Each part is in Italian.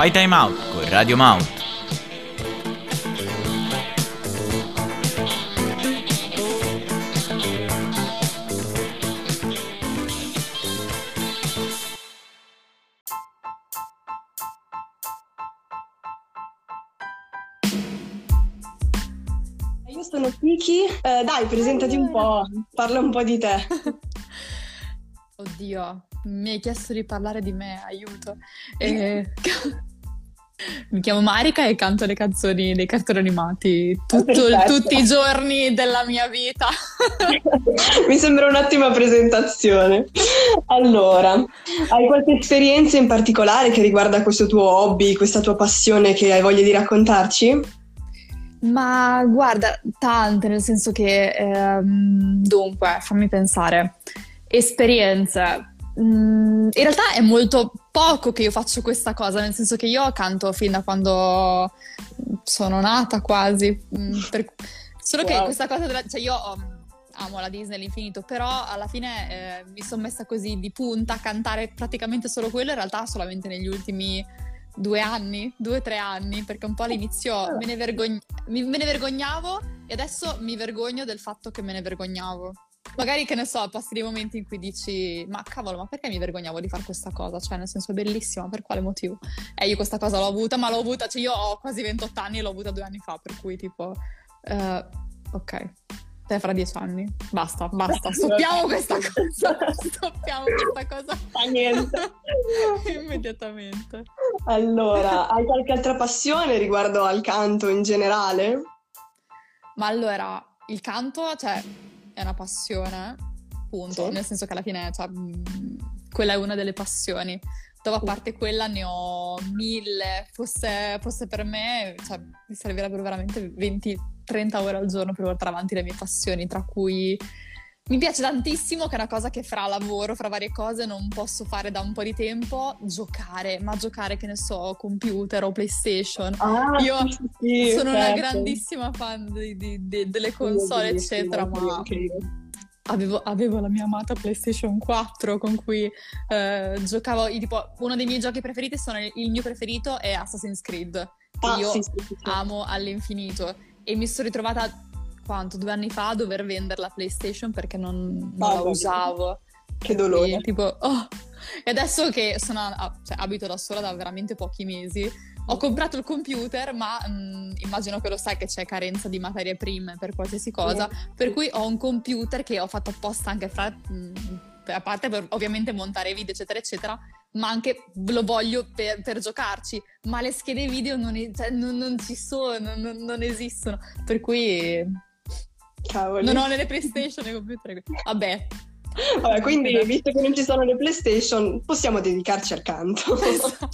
Fai Time Out con Radio Mount. Io sono Kiki, Eh, dai presentati un po', parla un po' di te. Oddio, mi hai chiesto di parlare di me, aiuto. E- Mi chiamo Marika e canto le canzoni dei cartoni animati tutto- tutti i giorni della mia vita. Mi sembra un'ottima presentazione. Allora, hai qualche esperienza in particolare che riguarda questo tuo hobby, questa tua passione che hai voglia di raccontarci? Ma guarda, tante, nel senso che, ehm, dunque, fammi pensare, esperienze. Mm, in realtà è molto poco che io faccio questa cosa, nel senso che io canto fin da quando sono nata quasi. Mm, per- Solo che Wow. questa cosa della... Cioè io um, amo la Disney all'infinito, però alla fine eh, mi sono messa così di punta a cantare praticamente solo quello, in realtà solamente negli ultimi due anni, due o tre anni, perché un po' all'inizio me ne, vergogn- me ne vergognavo e adesso mi vergogno del fatto che me ne vergognavo. Magari, che ne so, passi dei momenti in cui dici, ma cavolo, ma perché mi vergognavo di fare questa cosa? Cioè, nel senso, è bellissima, per quale motivo? E io questa cosa l'ho avuta, ma l'ho avuta, cioè io ho quasi 28 anni e l'ho avuta due anni fa, per cui tipo, eh, ok, te fra dieci anni, basta, basta, stoppiamo questa cosa, stoppiamo questa cosa Fa niente. immediatamente. Allora, hai qualche altra passione riguardo al canto in generale? Ma allora, il canto, cioè, è una passione, punto. Sì. Nel senso che alla fine, cioè, quella è una delle passioni. Dopo, a parte quella, ne ho mille. Fosse, fosse per me, cioè, mi servirebbero veramente 20-30 ore al giorno per portare avanti le mie passioni, tra cui mi piace tantissimo, che è una cosa che fra lavoro, fra varie cose, non posso fare da un po' di tempo, giocare. Ma giocare, che ne so, computer o PlayStation. Ah, Io sì, sono una certo. grandissima fan di- di- di- delle console, eccetera, ma io. avevo, avevo la mia amata PlayStation 4 con cui eh, giocavo. io, tipo, uno dei miei giochi preferiti sono il mio preferito è Assassin's Creed. che Ah, io sì, sì, sì. amo all'infinito. E mi sono ritrovata quanto? Due anni fa a dover vendere la PlayStation perché non, non la usavo. Che dolore. E, tipo, oh. E adesso che sono, a- cioè, abito da sola da veramente pochi mesi, ho comprato il computer, ma mh, immagino che lo sai che c'è carenza di materie prime per qualsiasi cosa, per cui ho un computer che ho fatto apposta anche fra, mh, per- a parte per ovviamente montare video, eccetera, eccetera, ma anche lo voglio per, per giocarci. Ma le schede video non, cioè, non- non ci sono, non, non esistono, per cui Cavoli. non ho nelle PlayStation e computer. Vabbè, Vabbè, quindi, visto che non ci sono le PlayStation, possiamo dedicarci al canto. esatto.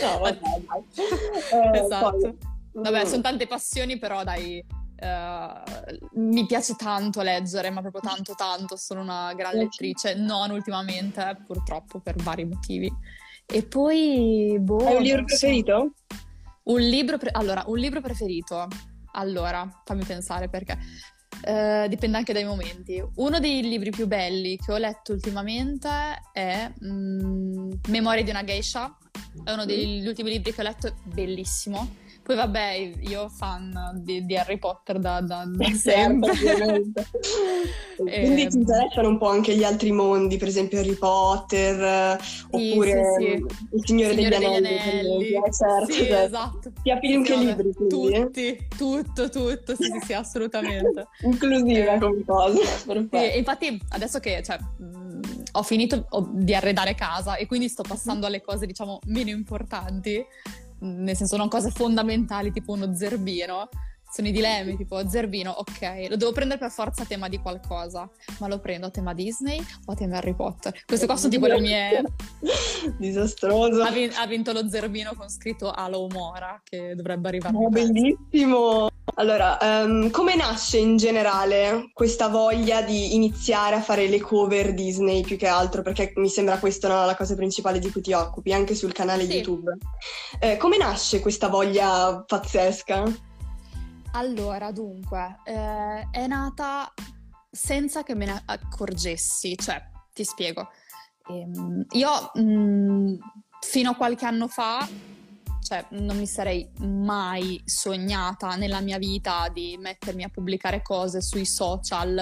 No, vabbè, dai. Eh, Esatto. poi- Vabbè, Mm. sono tante passioni, però dai, eh, mi piace tanto leggere, ma proprio tanto tanto, sono una gran Eh, lettrice, non ultimamente, purtroppo, per vari motivi. E poi, boh, Hai un libro preferito? Un libro, pre- allora, un libro preferito. Allora, fammi pensare perché eh, dipende anche dai momenti. Uno dei libri più belli che ho letto ultimamente è mm, Memorie di una geisha. È uno degli ultimi libri che ho letto, bellissimo. Poi vabbè, io fan di, di Harry Potter da, da- da sempre. Certo, ovviamente. Quindi Ehm. ti interessano un po' anche gli altri mondi, per esempio Harry Potter, eh, Sì, oppure sì, sì. Il Signore, Signore degli Anelli. per esempio. Eh, certo, Sì, certo. esatto. Sì, anche vabbè, libri, quindi, eh? Tutti, tutto, tutto, sì, sì, assolutamente. Inclusiva Eh. come cosa. Perfetto. infatti adesso che cioè, ho finito di arredare casa e quindi sto passando alle cose diciamo meno importanti, nel senso non cose fondamentali tipo uno zerbino, sono i dilemmi tipo zerbino, ok, lo devo prendere per forza a tema di qualcosa, ma lo prendo a tema Disney o a tema Harry Potter? Queste qua sono tipo le mie... Disastroso. Ha, vin- ha vinto lo zerbino con scritto Alo Mora che dovrebbe arrivare. Oh, bellissimo! Allora, ehm, come nasce in generale questa voglia di iniziare a fare le cover Disney più che altro? Perché mi sembra questa no, la cosa principale di cui ti occupi, anche sul canale Sì. YouTube. Eh, come nasce questa voglia pazzesca? Allora, dunque, eh, è nata senza che me ne accorgessi, cioè, ti spiego. Ehm, io mh, fino a qualche anno fa cioè non mi sarei mai sognata nella mia vita di mettermi a pubblicare cose sui social,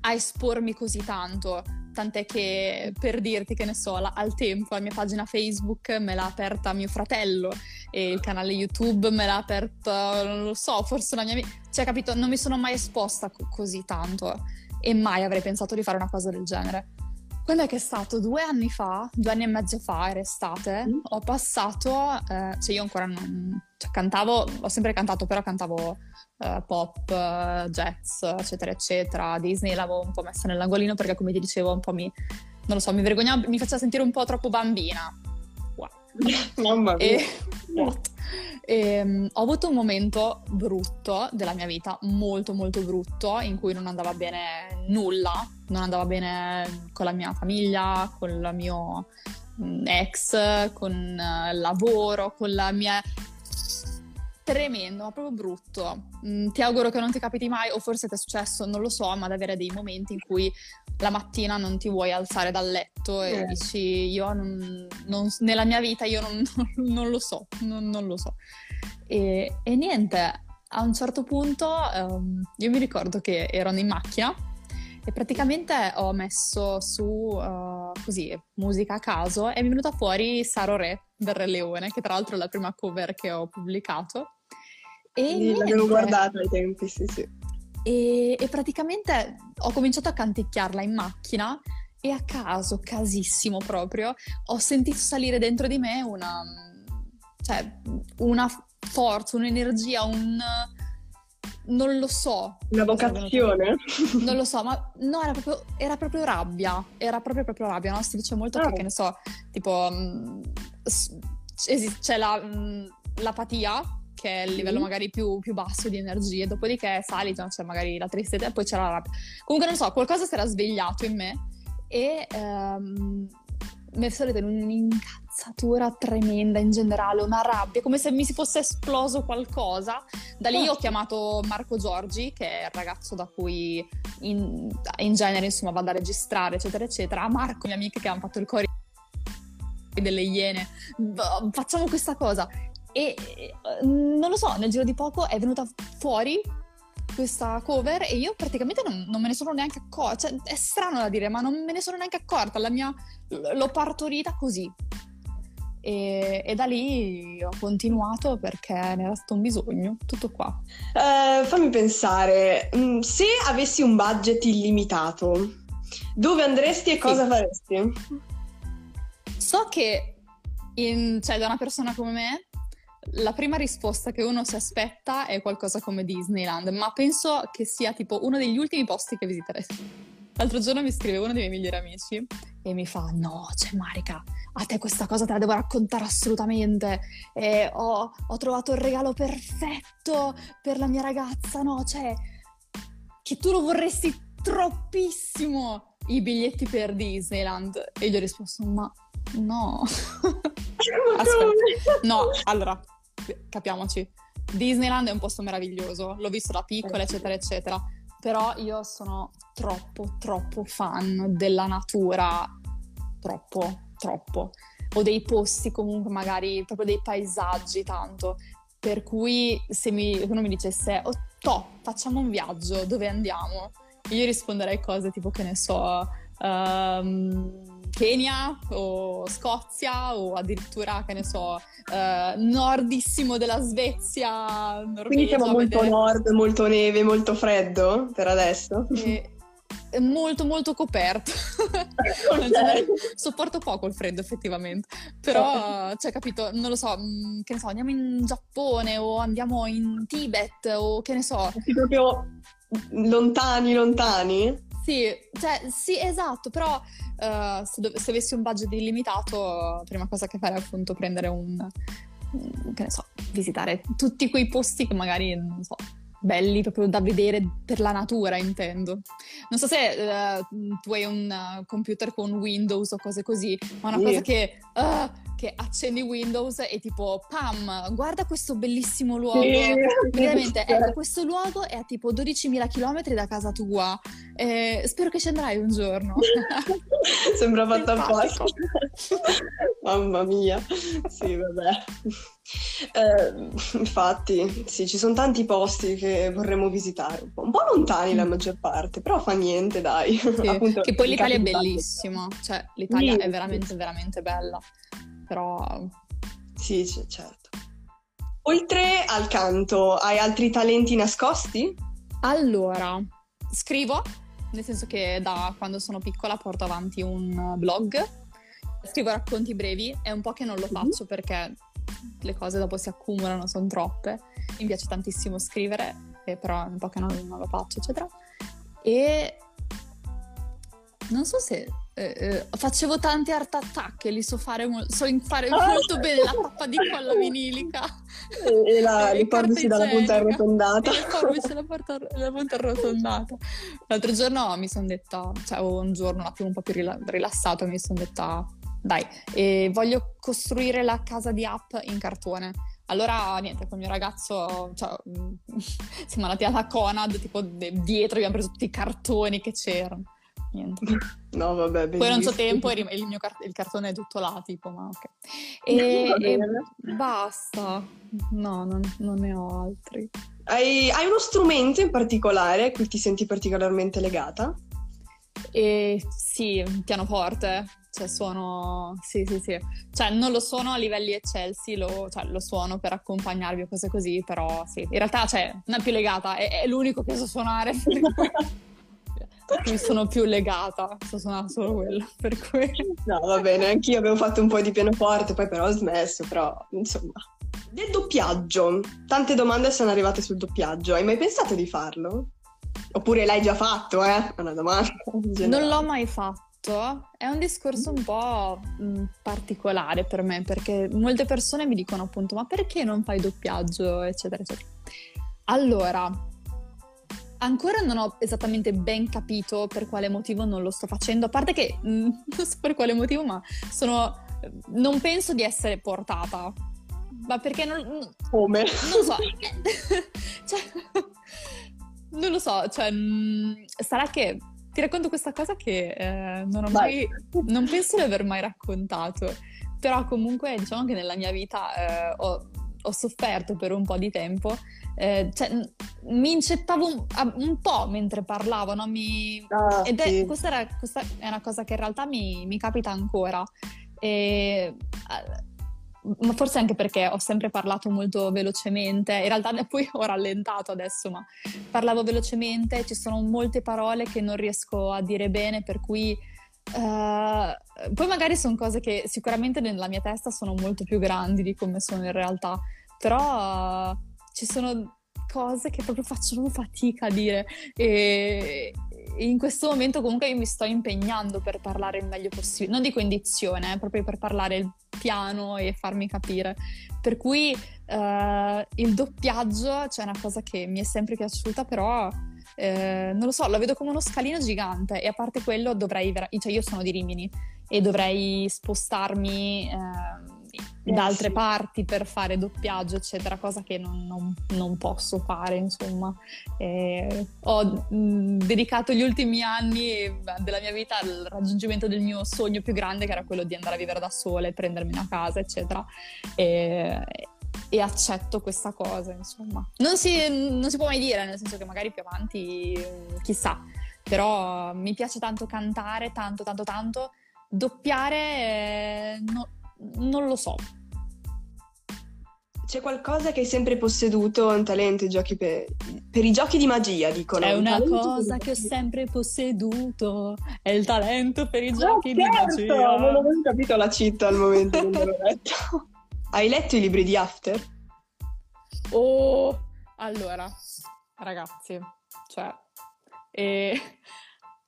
a espormi così tanto. Tant'è che per dirti che ne so, la, al tempo la mia pagina Facebook me l'ha aperta mio fratello e il canale YouTube me l'ha aperta, non lo so, forse la mia amica. Cioè, capito, non mi sono mai esposta co- così tanto e mai avrei pensato di fare una cosa del genere. Quando è che è stato? Due anni fa, due anni e mezzo fa, era estate, mm. ho passato, eh, cioè io ancora non, cioè cantavo, ho sempre cantato, però cantavo eh, pop, eh, jazz, eccetera, eccetera. Disney l'avevo un po' messa nell'angolino perché, come ti dicevo, un po' mi, non lo so, mi vergognavo, mi faceva sentire un po' troppo bambina. Mamma mia. E, e, um, ho avuto un momento brutto della mia vita, molto molto brutto, in cui non andava bene nulla, non andava bene con la mia famiglia, con il mio mm, ex, con il uh, lavoro, con la mia tremendo, ma proprio brutto. Mm, ti auguro che non ti capiti mai, o forse ti è successo, non lo so, ma ad avere dei momenti in cui la mattina non ti vuoi alzare dal letto e eh. dici io non, non, nella mia vita io non, non lo so, non, lo so. E, e, niente, a un certo punto um, io mi ricordo che ero in macchina e praticamente ho messo su uh, così musica a caso e mi è venuta fuori Saro Re del Re Leone, che tra l'altro è la prima cover che ho pubblicato. E l'avevo guardata ai tempi, sì, sì. E, e praticamente ho cominciato a canticchiarla in macchina e a caso, casissimo proprio, ho sentito salire dentro di me una, cioè, una forza, un'energia, un non lo so. Una vocazione? Non lo so, ma no, era proprio, era proprio rabbia. Era proprio, proprio rabbia, no? Si dice molto oh. che, che ne so, tipo, mm, c'è la, mm, l'apatia, che è il livello magari più, più, basso di energie, dopodiché sali, c'è cioè magari la tristezza e poi c'era la rabbia. Comunque non so, qualcosa si era svegliato in me e ehm, mi è salita in un'incazzatura tremenda in generale, una rabbia, come se mi si fosse esploso qualcosa. Da lì ho chiamato Marco Giorgi, che è il ragazzo da cui in, in genere insomma vado a registrare, eccetera, eccetera. Marco, mia amica che hanno fatto il cori delle iene, facciamo questa cosa. E non lo so, nel giro di poco è venuta fuori questa cover e io praticamente non, non me ne sono neanche accorta. Cioè, è strano da dire, ma non me ne sono neanche accorta. La mia, l'ho partorita così. E, e, da lì ho continuato perché ne era stato un bisogno, tutto qua. Uh, fammi pensare, mm, se avessi un budget illimitato, dove andresti e cosa sì. faresti? So che in, cioè, da una persona come me la prima risposta che uno si aspetta è qualcosa come Disneyland, ma penso che sia tipo uno degli ultimi posti che visiteresti. L'altro giorno mi scrive uno dei miei migliori amici e mi fa: No, cioè, Marica, a te questa cosa te la devo raccontare assolutamente. E ho, ho trovato il regalo perfetto per la mia ragazza, no? Cioè, che tu lo vorresti troppissimo i biglietti per Disneyland. E gli ho risposto: Ma no. Aspetta, no, allora, capiamoci. Disneyland è un posto meraviglioso, l'ho visto da piccola, eccetera, eccetera. Però io sono troppo, troppo fan della natura. Troppo, troppo. O dei posti comunque, magari proprio dei paesaggi, tanto. Per cui se mi, uno mi dicesse, oh, to, facciamo un viaggio, dove andiamo? Io risponderei cose tipo, che ne so, um, Kenya o Scozia o addirittura, che ne so, eh, nordissimo della Svezia. Quindi siamo molto vedere... nord, molto neve, molto freddo per adesso. E molto molto coperto. okay. Sopporto poco il freddo effettivamente, però, cioè, capito, non lo so, mm, che ne so, andiamo in Giappone o andiamo in Tibet o che ne so. Sì, proprio lontani, lontani? Sì, cioè, sì, esatto, però uh, se, dov- se, avessi un budget illimitato, la prima cosa che farei è appunto prendere un, che ne so, visitare tutti quei posti che magari, non so, belli proprio da vedere per la natura, intendo. Non so se uh, tu hai un uh, computer con Windows o cose così, ma una sì. cosa che... Uh, che accendi Windows e tipo, pam, guarda questo bellissimo luogo. Sì, Veramente, ecco, questo luogo è a tipo 12.000 km da casa tua. Eh, spero che ci andrai un giorno. Sembra fatto apposta. Mamma mia. Sì, vabbè. Eh, infatti, sì, ci sono tanti posti che vorremmo visitare, un po', un po lontani la mm. maggior parte, però fa niente, dai. Sì, Appunto, che poi l'Italia è bellissima, cioè l'Italia sì, è veramente, veramente bella, però... Sì, certo. Oltre al canto, hai altri talenti nascosti? Allora, scrivo, nel senso che da quando sono piccola porto avanti un blog, scrivo racconti brevi, è un po' che non lo mhm. faccio perché le cose dopo si accumulano, sono troppe. Mi piace tantissimo scrivere, però è un po' che non, non lo faccio, eccetera. E non so se eh, eh, facevo tanti art attack e li so fare, mo- so fare ah! molto bene la tappa di colla vinilica e, e la, e le dalla punta arrotondata e le forbici dalla punta arrotondata l'altro giorno mi sono detta cioè un giorno un attimo un po' più rilassato mi sono detta dai e voglio costruire la casa di app in cartone allora, niente, con il mio ragazzo cioè, siamo andati alla Conad, tipo dietro abbiamo preso tutti i cartoni che c'erano niente. No, vabbè, Poi non c'ho tempo e il, mio car- il cartone è tutto là, tipo, ma ok. E, e basta. No, non, non, ne ho altri. Hai, hai uno strumento in particolare a cui ti senti particolarmente legata? E sì, pianoforte, cioè suono, sì sì sì, cioè non lo suono a livelli eccelsi, lo, cioè, lo suono per accompagnarvi o cose così, però sì, in realtà cioè, non è più legata, è, è l'unico che so suonare. mi sono più legata, sto suonando solo quello, per cui... No, va bene, anch'io avevo fatto un po' di pianoforte, poi però ho smesso, però insomma... Del doppiaggio, tante domande sono arrivate sul doppiaggio, hai mai pensato di farlo? Oppure l'hai già fatto, eh? È una domanda. Non l'ho mai fatto, è un discorso un po' mh, particolare per me, perché molte persone mi dicono appunto, ma perché non fai doppiaggio, eccetera, eccetera. Allora, Ancora non ho esattamente ben capito per quale motivo non lo sto facendo, a parte che mh, mm, non so per quale motivo, ma sono non penso di essere portata. Ma perché non Come? Non so. cioè, non lo so, cioè mh, mm, sarà che ti racconto questa cosa che eh, non ho mai non penso di aver mai raccontato. Però comunque diciamo che nella mia vita eh, ho, ho sofferto per un po' di tempo eh, cioè, mi inceppavo un, un, po' mentre parlavo, no? mi... ah, ed è, sì. questa, era, questa, è una cosa che in realtà mi, mi capita ancora. E, ma forse anche perché ho sempre parlato molto velocemente, in realtà poi ho rallentato adesso, ma parlavo velocemente, ci sono molte parole che non riesco a dire bene, per cui uh, poi magari sono cose che sicuramente nella mia testa sono molto più grandi di come sono in realtà, però uh, ci sono cose che proprio faccio fatica a dire. E in questo momento comunque io mi sto impegnando per parlare il meglio possibile, non dico in dizione, eh, proprio per parlare il piano e farmi capire. Per cui uh, il doppiaggio cioè, è una cosa che mi è sempre piaciuta, però eh, non lo so, lo vedo come uno scalino gigante e a parte quello dovrei, vera- cioè io sono di Rimini e dovrei spostarmi... Eh, da altre parti per fare doppiaggio, eccetera, cosa che non, non, non posso fare, insomma. E ho mh, dedicato gli ultimi anni della mia vita al raggiungimento del mio sogno più grande, che era quello di andare a vivere da sola e prendermi una casa, eccetera. E, e accetto questa cosa, insomma. Non si, non si può mai dire, nel senso che magari più avanti, chissà, però mi piace tanto cantare, tanto, tanto, tanto. Doppiare, eh, no, non lo so. C'è qualcosa che hai sempre posseduto, un talento i giochi per, per i giochi di magia, dicono. È una cosa che ho sempre posseduto, è il talento per i giochi oh, di certo! magia. Non avevo capito la città al momento che l'ho letto. Hai letto i libri di After? Oh, allora, ragazzi, cioè, eh,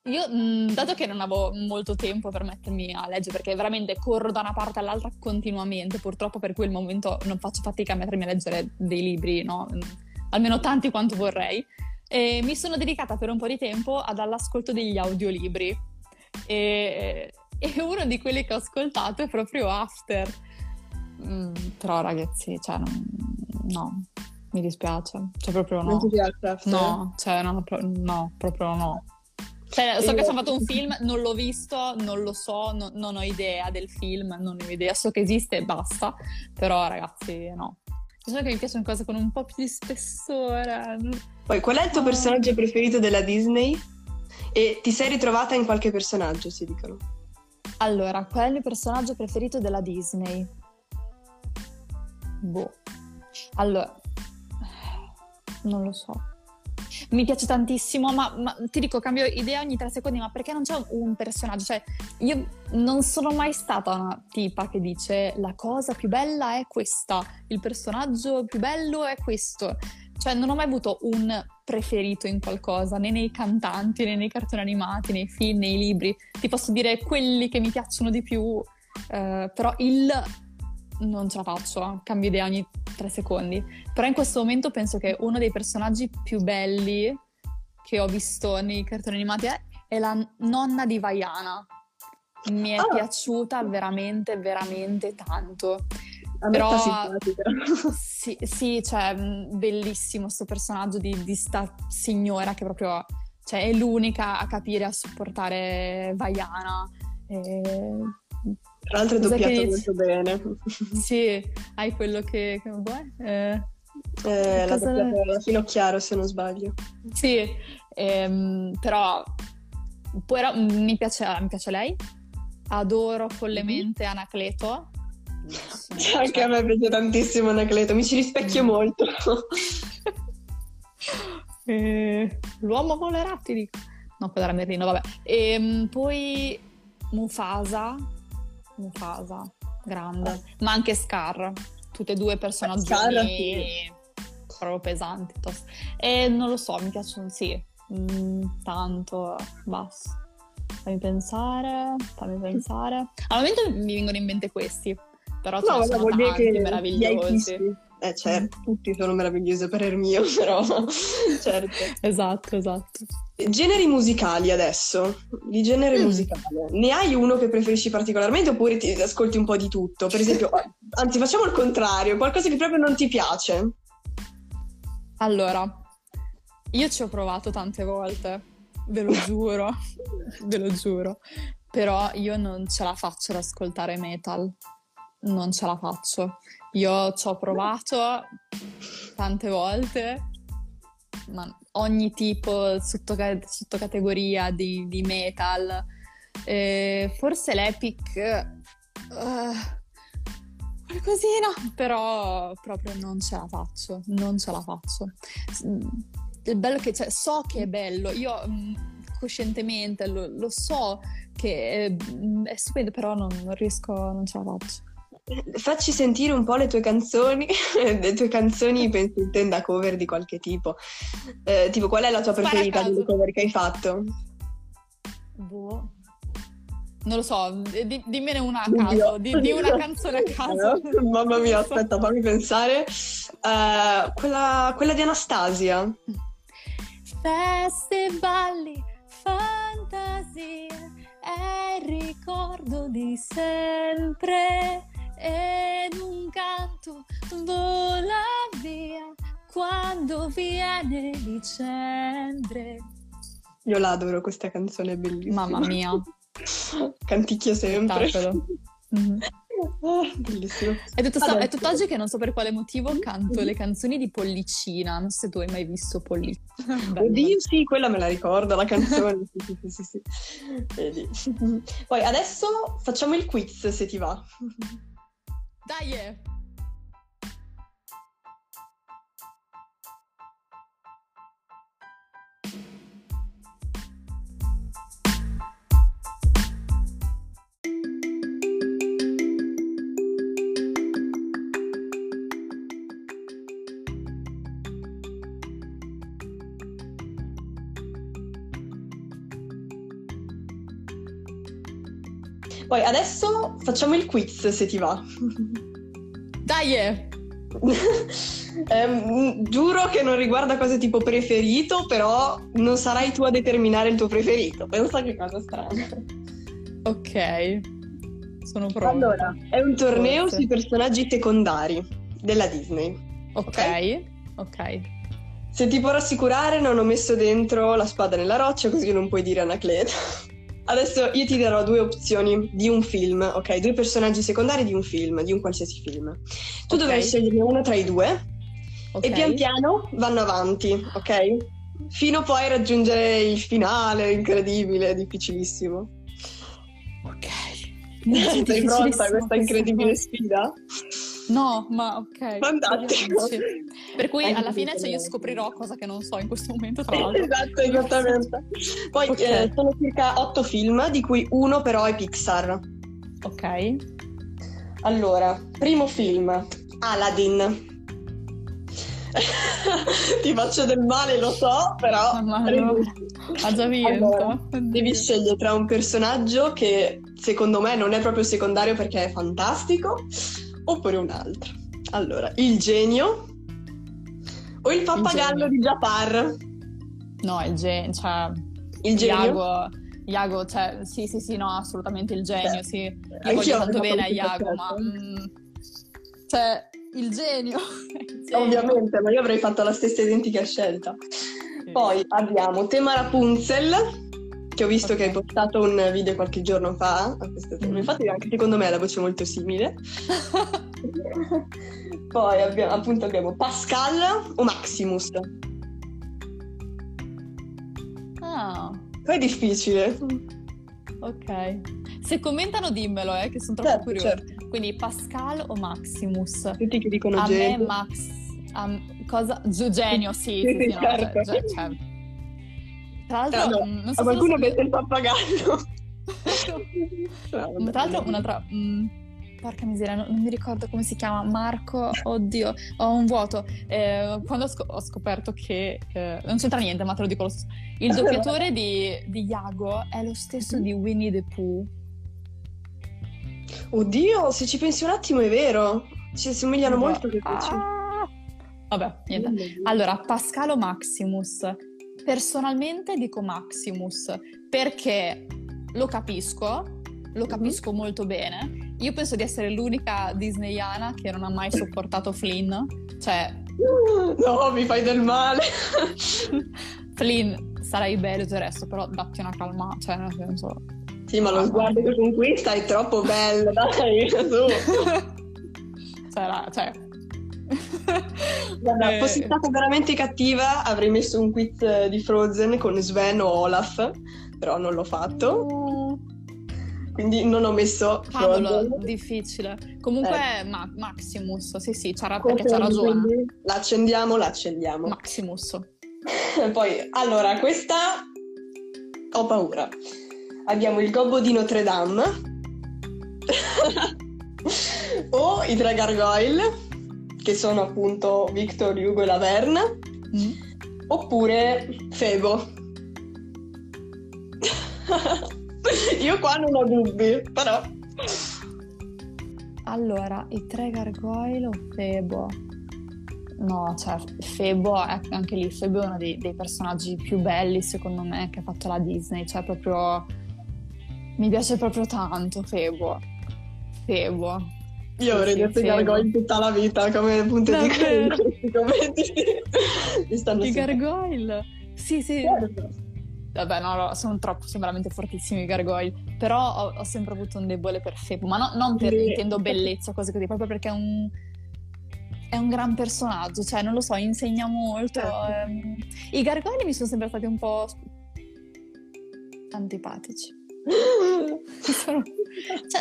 io, mh, dato che non avevo molto tempo per mettermi a leggere, perché veramente corro da una parte all'altra continuamente, purtroppo per quel momento non faccio fatica a mettermi a leggere dei libri, no? almeno tanti quanto vorrei, e mi sono dedicata per un po' di tempo ad all'ascolto degli audiolibri. E, e uno di quelli che ho ascoltato è proprio After. Mm, però ragazzi, cioè, non, no, mi dispiace. Cioè, proprio no. Non ti piace After? No, cioè, no, no proprio no. Cioè, so che ci hanno fatto un film, non l'ho visto, non lo so, no, non ho idea del film, non ho idea, so che esiste e basta, però ragazzi no. Diciamo che mi piacciono cose con un po' più di spessore. Poi, qual è il tuo Ah. personaggio preferito della Disney? E ti sei ritrovata in qualche personaggio, si dicono. Allora, qual è il mio personaggio preferito della Disney? Boh. Allora, non lo so. Mi piace tantissimo, ma, ma ti dico, cambio idea ogni tre secondi, ma perché non c'è un personaggio? Cioè, io non sono mai stata una tipa che dice la cosa più bella è questa, il personaggio più bello è questo. Cioè, non ho mai avuto un preferito in qualcosa, né nei cantanti, né nei cartoni animati, nei film, nei libri. Ti posso dire quelli che mi piacciono di più, eh, però il non ce la faccio, cambio idea ogni tre secondi. Però in questo momento penso che uno dei personaggi più belli che ho visto nei cartoni animati è, è la nonna di Vaiana. Mi è Ah. piaciuta veramente, veramente tanto. A Però-. Sì, sì, cioè, mh, bellissimo sto personaggio di, di sta signora che proprio cioè, è l'unica a capire, a supportare Vaiana. E... Tra l'altro è doppiato molto bene. Sì, hai quello che... che vuoi? Eh, Eh, l'ha Cosa- doppiato Fino Chiaro, se non sbaglio. sì, ehm, però, però mi, piace, mi piace lei. Adoro follemente Anacleto. Cioè, anche a me piace tantissimo Anacleto, mi ci rispecchio Mm. molto. Eh, l'uomo volerà, ti dico. No, quella era Merlino, vabbè. Ehm, poi Mufasa, Mufasa, grande, ma anche Scar, tutte e due personaggi Scar, sì. proprio pesanti. tos- E non lo so, mi piacciono, sì, mm, tanto, basta. Fammi pensare, fammi pensare. Al momento mi vengono in mente questi, però ce No, sono vuol dire tanti che meravigliosi. Eh, certo, tutti sono meravigliosi per il mio, però, certo. Esatto, esatto. Generi musicali adesso, di genere Mm. musicale. Ne hai uno che preferisci particolarmente oppure ti ascolti un po' di tutto? Per esempio, anzi, facciamo il contrario, qualcosa che proprio non ti piace. Allora, io ci ho provato tante volte, ve lo giuro, ve lo giuro, però io non ce la faccio ad ascoltare metal, non ce la faccio. Io ci ho provato tante volte, ma ogni tipo, sottoca- sottocategoria di, di metal. Eh, forse l'epic, eh, qualcosina, però proprio non ce la faccio, non ce la faccio. Il bello che cioè, so che è bello, io mm, coscientemente lo, lo so che è, mm, è stupendo, però non, non riesco, non ce la faccio. Facci sentire un po' le tue canzoni, le tue canzoni penso intenda cover di qualche tipo. Eh, tipo, qual è la tua Spara preferita delle cover che hai fatto? Boh. Non lo so, di- dimmene una a caso, di, di una canzone a caso. Mamma mia, aspetta, fammi pensare. Eh, quella, quella di Anastasia. Feste, balli, fantasie, è il ricordo di sempre. Ed un canto vola via quando viene dicembre. Io la adoro questa canzone, è bellissima. Mamma mia, Canticchio sempre. spettacolo. Mhm. Ah, bellissimo. È, tutto sta- è tutt'oggi che non so per quale motivo canto le canzoni di Pollicina. Non so se tu hai mai visto Pollicina. Oddio, sì, quella me la ricordo, la canzone. sì, sì, sì, sì. Vedi. Poi adesso facciamo il quiz, se ti va. Dai! Poi adesso facciamo il quiz, se ti va. Dai! eh. Giuro che non riguarda cose tipo preferito, però non sarai tu a determinare il tuo preferito. Pensa che cosa strana. Ok, sono pronta. Allora, è un torneo Forse. sui personaggi secondari della Disney. Ok, ok. Se ti può rassicurare, non ho messo dentro la spada nella roccia, così non puoi dire Anacleto. Adesso io ti darò due opzioni di un film, ok? Due personaggi secondari di un film, di un qualsiasi film. Tu Ok. dovrai sceglierne uno tra i due Ok. e pian piano vanno avanti, ok? Fino poi a raggiungere il finale, incredibile, difficilissimo. Ok. Sei pronta a questa incredibile sfida? No, ma ok. Fantastico. Per cui Anche alla fine cioè, io scoprirò cosa che non so in questo momento, tra l'altro. esatto, esattamente. Poi Ok. eh, sono circa otto film, di cui uno però è Pixar. Ok. Allora, primo film, Aladdin. Ti faccio del male, lo so, però Ma no, ha già vinto. Allora, devi scegliere tra un personaggio che secondo me non è proprio secondario perché è fantastico, oppure un altro. Allora, il genio o il pappagallo genio. di Jafar? No, il genio, cioè... Il genio? Iago, Iago, cioè, sì, sì, sì, no, assolutamente il genio, Beh, sì. Io voglio tanto bene a Iago, ma... mm, cioè, il genio. il genio. Ovviamente, ma io avrei fatto la stessa identica scelta. Sì. Poi abbiamo tema Rapunzel, che ho visto Ok. che hai postato un video qualche giorno fa a questo tema. Mhm. Infatti anche secondo me la voce è molto simile. Poi abbiamo, appunto abbiamo Pascal o Maximus. ah, Poi è difficile. ok. Se commentano dimmelo, eh, che sono troppo Certo, curiosa. certo. Quindi Pascal o Maximus? Tutti che dicono A me genio. Max... a- cosa? Genio, sì, sì, sì, no, Certo. cioè, cioè- Tra l'altro, Ah, no, mm, non so A qualcuno mette il pappagallo. Ma Tra l'altro, un'altra. mm, porca miseria, non, non mi ricordo come si chiama. Marco, oddio, ho un vuoto. Eh, quando ho, scop- ho scoperto che. eh, non c'entra niente, ma te lo dico lo stesso. Il doppiatore di, di Iago è lo stesso di Winnie the Pooh. Oddio, se ci pensi un attimo è vero. Ci assomigliano molto che voci. Ah! Vabbè, niente. Allora, Pascalo Maximus. Personalmente dico Maximus perché lo capisco, lo capisco molto bene. Io penso di essere l'unica disneyana che non ha mai sopportato Flynn. Cioè, No, mi fai del male. Flynn, sarai bello e tutto il resto, però datti una calma, cioè nel senso... Sì, ma lo sguardo che conquista è troppo bello, dai, su. cioè, cioè... Guarda, Eh, fossi stata veramente cattiva, avrei messo un quiz di Frozen con Sven o Olaf, però non l'ho fatto, quindi non ho messo Cavolo, Frozen. difficile. Comunque Ma- Maximus, sì sì, c'ha, perché c'ha ragione. quindi La accendiamo, la accendiamo. Maximus. Poi, allora, questa ho paura. Abbiamo il gobbo di Notre Dame o i tre gargoyle, che sono appunto Victor Hugo e Laverne, Mm. oppure Febo. Io qua non ho dubbi, però Allora, i tre gargoyle o Febo? No, cioè, Febo è anche lì. Febo è uno dei, dei personaggi più belli, secondo me, che ha fatto la Disney. Cioè, proprio. Mi piace proprio tanto Febo. Febo. Io avrei sì, detto i Febo. gargoyle tutta la vita come punto di Davvero? questi commenti. Mi stanno I gargoyle? Sì, sì. Certo. Vabbè, no, no, sono troppo, sono veramente fortissimi i gargoyle. Però ho, ho sempre avuto un debole per Febo. Ma no- non per Sì. intendo bellezza, cose così, proprio perché è un. È un gran personaggio, cioè non lo so, insegna molto. Certo. ehm. I gargoyle mi sono sempre stati un po' antipatici. Cioè,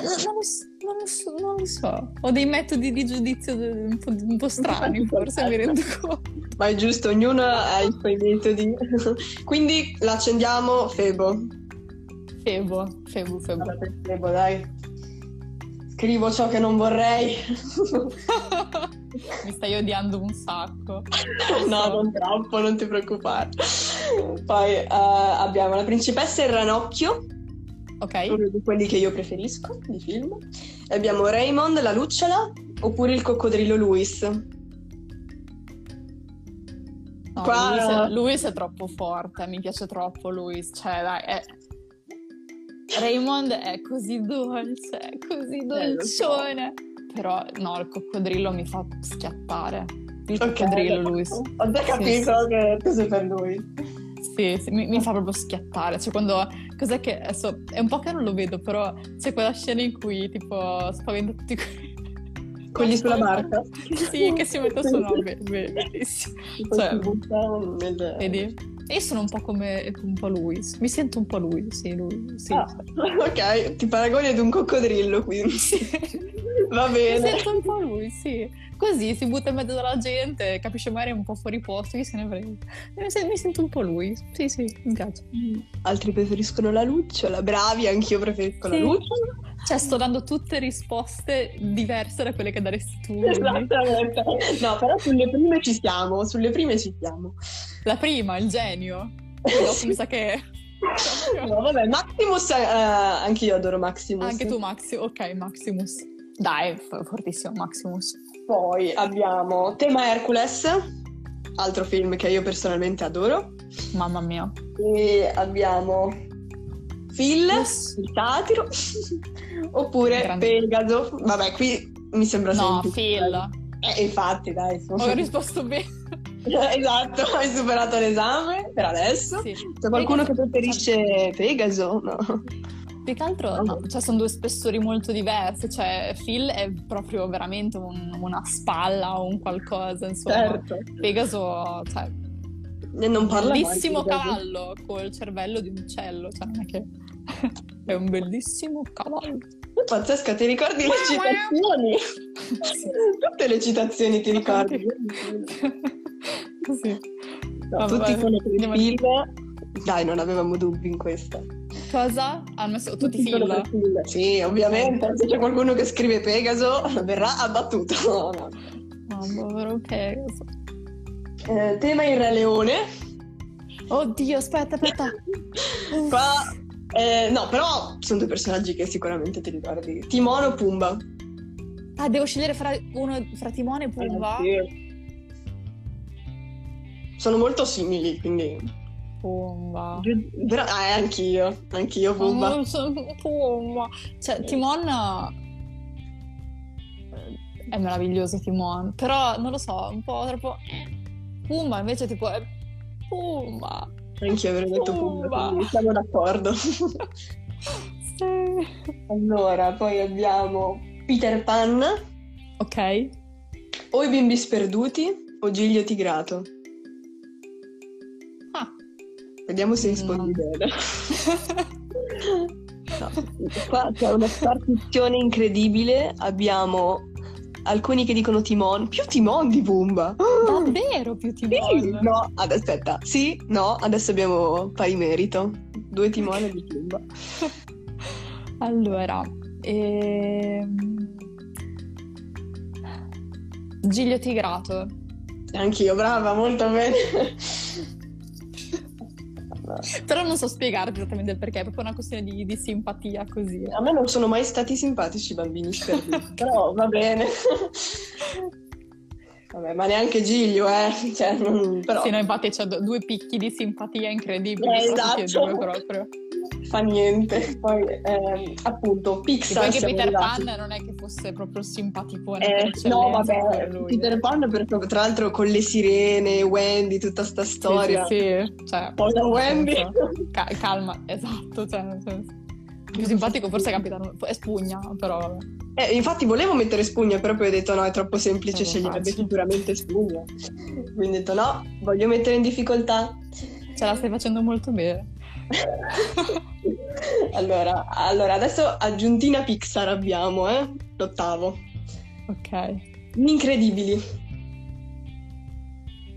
non, non lo so, non, lo so, non lo so. Ho dei metodi di giudizio un po', un po' strani, forse mi rendo conto. Ma è giusto, ognuno ha i suoi metodi. Quindi l'accendiamo Febo. Febo, Febo, Febo. Allora, Febo, dai. Scrivo ciò che non vorrei. Mi stai odiando un sacco. no, non troppo, non ti preoccupare. Poi eh, abbiamo la principessa e il ranocchio, Ok? uno di quelli che io preferisco di film. E abbiamo Raymond, la lucciola, oppure il coccodrillo Louis. No, Qua- Luis, è, Luis è troppo forte, mi piace troppo Luis. Cioè, dai, è... Raymond è così dolce, è così Eh, lo so. dolcione. Però, no, il coccodrillo mi fa schiattare. Il Ok, coccodrillo, Luis. Ho già Sì, capito che tu sei per lui. Sì, Sì, mi, mi fa proprio schiattare. Cioè, quando. Cos'è che. Adesso è un po' che non lo vedo, però c'è quella scena in cui tipo spaventa tutti quelli. Quelli sulla barca? Sì, che si mettono su no, be- bellissimo. Cioè, vedi? Io sono un po' come un po' lui. Mi sento un po' lui, sì, lui. Sì. Ah, ok, ti paragoni ad un coccodrillo, quindi. Va Mi bene. sento un po' lui, sì. Così si butta in mezzo alla gente, capisce magari un po' fuori posto, chi se ne frega. Mi, sen- mi sento un po' lui. Sì, sì, mi piace. Altri preferiscono la lucciola, bravi, anch'io preferisco Sì. la lucciola. Cioè, sto dando tutte risposte diverse da quelle che daresti tu. Esattamente. No, però sulle prime ci siamo, sulle prime ci siamo. La prima, il genio. Poi dopo mi sa che... No, vabbè, Maximus, eh, anch'io adoro Maximus. Anche tu, Maxi. Ok, Maximus. Dai, fortissimo Maximus. Poi abbiamo Tema Hercules, altro film che io personalmente adoro. Mamma mia. E abbiamo Phil, il satiro, oppure Grande. Pegaso. Vabbè, qui mi sembra No, semplice. Phil. Eh, infatti, dai. Ho risposto bene. esatto, hai superato l'esame per adesso. Sì. C'è qualcuno che Pegaso- preferisce Pegaso? No. Più che altro, no, cioè sono due spessori molto diversi, cioè Phil è proprio veramente un- una spalla o un qualcosa, insomma. Certo. Pegaso, cioè, E non parla mai, bellissimo cavallo col cervello di un uccello, cioè non è che è un bellissimo cavallo. Pazzesca, ti ricordi le citazioni? Tutte le citazioni ti ricordi? Così. No, tutti il andiamo film. Dai, non avevamo dubbi in questa. Cosa? Hanno messo tutti i film. il film. Sì, ovviamente. Se c'è qualcuno che scrive Pegaso, verrà abbattuto. No, no. No, povero Pegaso. Eh, tema il Re Leone. Oddio, aspetta, aspetta. Qua, eh, no, però sono due personaggi che sicuramente ti ricordi. Timone o Pumba? Ah, devo scegliere fra, uno, fra Timone e Pumba? Eh, sì. Sono molto simili, quindi... Pumba. Però, eh, anch'io, anch'io Pumba. Oh, sono Pumba. Cioè, Timon eh, è meraviglioso Timon, però non lo so, un po' troppo Pumba invece tipo è Pumba. Anch'io avrei detto Pumba, Pumba. quindi siamo d'accordo. Sì. allora, poi abbiamo Peter Pan, Ok. o i bimbi sperduti, o Giglio Tigrato. Ah. Vediamo se rispondi No. bene. No, Qua c'è una spartizione incredibile. Abbiamo alcuni che dicono Timon, più Timon di Pumba. Davvero più Sì, Timon? no, ad- aspetta, sì, no, adesso abbiamo pari merito. Due Timon e di Pumba. Allora, ehm... Giglio Tigrato. Anch'io, brava, molto bene. Però non so spiegarti esattamente il perché, è proprio una questione di, di simpatia così. A me non sono mai stati simpatici i bambini sperduti, però va bene. Vabbè, ma neanche Giglio, eh. Cioè, non- però Sì, no, infatti c'è due picchi di simpatia incredibili. Eh, esatto. due proprio. Fa niente. Poi, ehm, appunto, E Pixar poi che Peter. Pan non è che fosse proprio simpaticone Eh, no, vabbè. Peter Pan per, tra l'altro con le sirene, Wendy, tutta sta Sì, storia. Sì, sì, Cioè, Povera nel Wendy. senso, ca- calma, esatto. Cioè, nel senso. Più simpatico forse è Capitano... È Spugna, però. Eh, infatti volevo mettere Spugna, però poi ho detto no, è troppo semplice, Eh, sceglierebbe sicuramente Spugna. Quindi ho detto no, voglio mettere in difficoltà. Ce la stai facendo molto bene. allora, allora, adesso aggiuntina Pixar abbiamo, eh? L'ottavo. Ok. Gli Incredibili.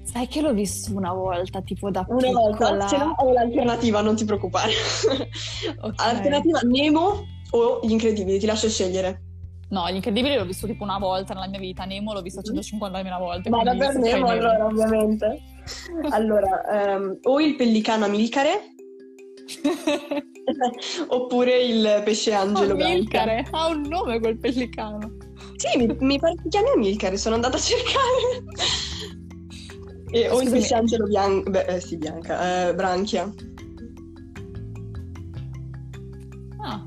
Sai che l'ho visto una volta, tipo da Una piccola. volta, se no ho l'alternativa, non ti preoccupare. Ok. Alternativa Nemo o Gli Incredibili, ti lascio scegliere. No, Gli Incredibili l'ho visto tipo una volta nella mia vita, Nemo l'ho visto 150.000 volte. Vada per fai Nemo allora, ovviamente. Allora, ehm, o il pellicano Amilcare oppure il pesce angelo Branca. Amilcare, ha un nome quel pellicano. Sì, mi, mi pare che chiami Amilcare, sono andata a cercare. E, o il pesce angelo bianco, beh, eh, sì, bianca, eh, Branchia. Ah.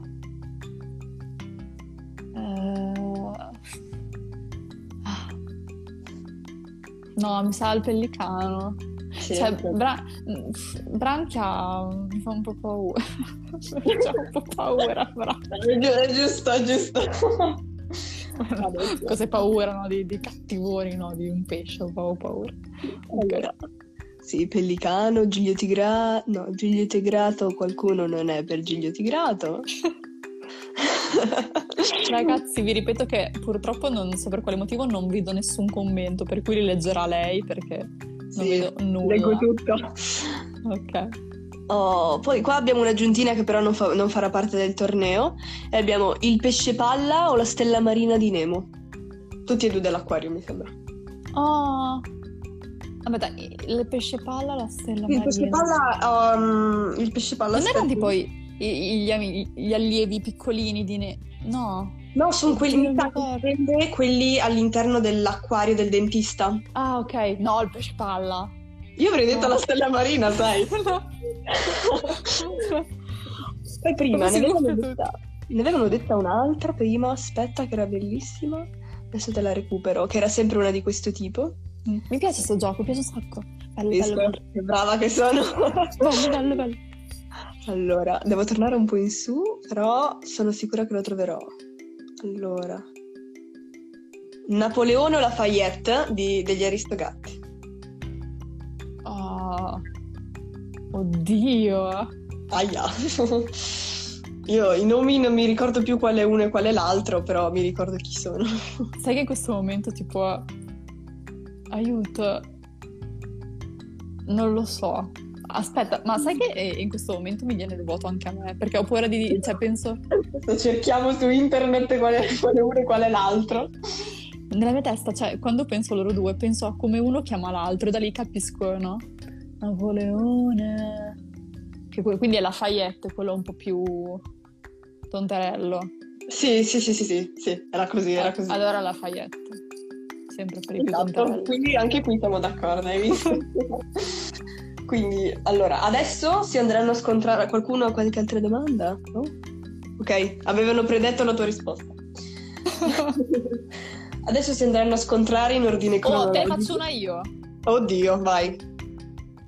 Eh, ah. No, mi sa il pellicano. Cioè. Bra- Branchia mi fa un po' paura. Mi fa un po' paura. È è giusto, è giusto. Cose paura, no? Di, di cattivoni, no? Di un pesce, ho paura. Allora, sì, Pellicano, Giglio Tigrato, no, Giglio Tigrato qualcuno non è per Giglio Tigrato. Ragazzi, vi ripeto che purtroppo non so per quale motivo non vedo nessun commento, per cui li leggerà lei perché non Sì, vedo nulla. leggo tutto. Ok. Oh, poi qua abbiamo un'aggiuntina che però non, fa- non farà parte del torneo e abbiamo il pesce palla o la stella marina di Nemo. Tutti e due dell'acquario, mi sembra. Oh. Vabbè, dai, il pesce palla, la stella Il pesce marina. palla, um, il pesce palla Non erano aspetta. tipo i- i- gli, gli allievi piccolini di ne... No. No, sono quelli, prende quelli all'interno dell'acquario del dentista. Ah, ok. No, il pesce palla. Io avrei detto No. la stella marina, sai. Poi prima ne avevano, detta, ne avevano detta un'altra prima, aspetta che era bellissima. Adesso te la recupero, che era sempre una di questo tipo. Mm. Mi piace questo gioco, mi piace un sacco. Bello, Visto? bello, Che brava che sono. bello, bello, bello. Allora, devo tornare un po' in su, però sono sicura che lo troverò. Allora. Napoleone o Lafayette di- degli Aristogatti. Oh. Oddio. Aia. Io i nomi non mi ricordo più qual è uno e qual è l'altro, però mi ricordo chi sono. Sai che in questo momento, tipo, aiuto, non lo so. Aspetta, ma sai che eh, in questo momento mi viene il vuoto anche a me? Perché ho paura di... cioè, penso... Se cerchiamo su internet qual è, qual è uno e qual è l'altro. Nella mia testa, cioè, quando penso a loro due, penso a come uno chiama l'altro e da lì capisco, no? Napoleone... Che quindi è Lafayette, quello un po' più tonterello. Sì, sì, sì, sì, sì, sì, era così, era così. Allora Lafayette. Sempre per i più Esatto, tonterelli. quindi anche qui siamo d'accordo, hai visto? Quindi, allora, adesso si andranno a scontrare. Qualcuno ha qualche altra domanda? No? Ok, avevano predetto la tua risposta. Adesso si andranno a scontrare in ordine Oh, te cronologico. faccio una io. Oddio, vai.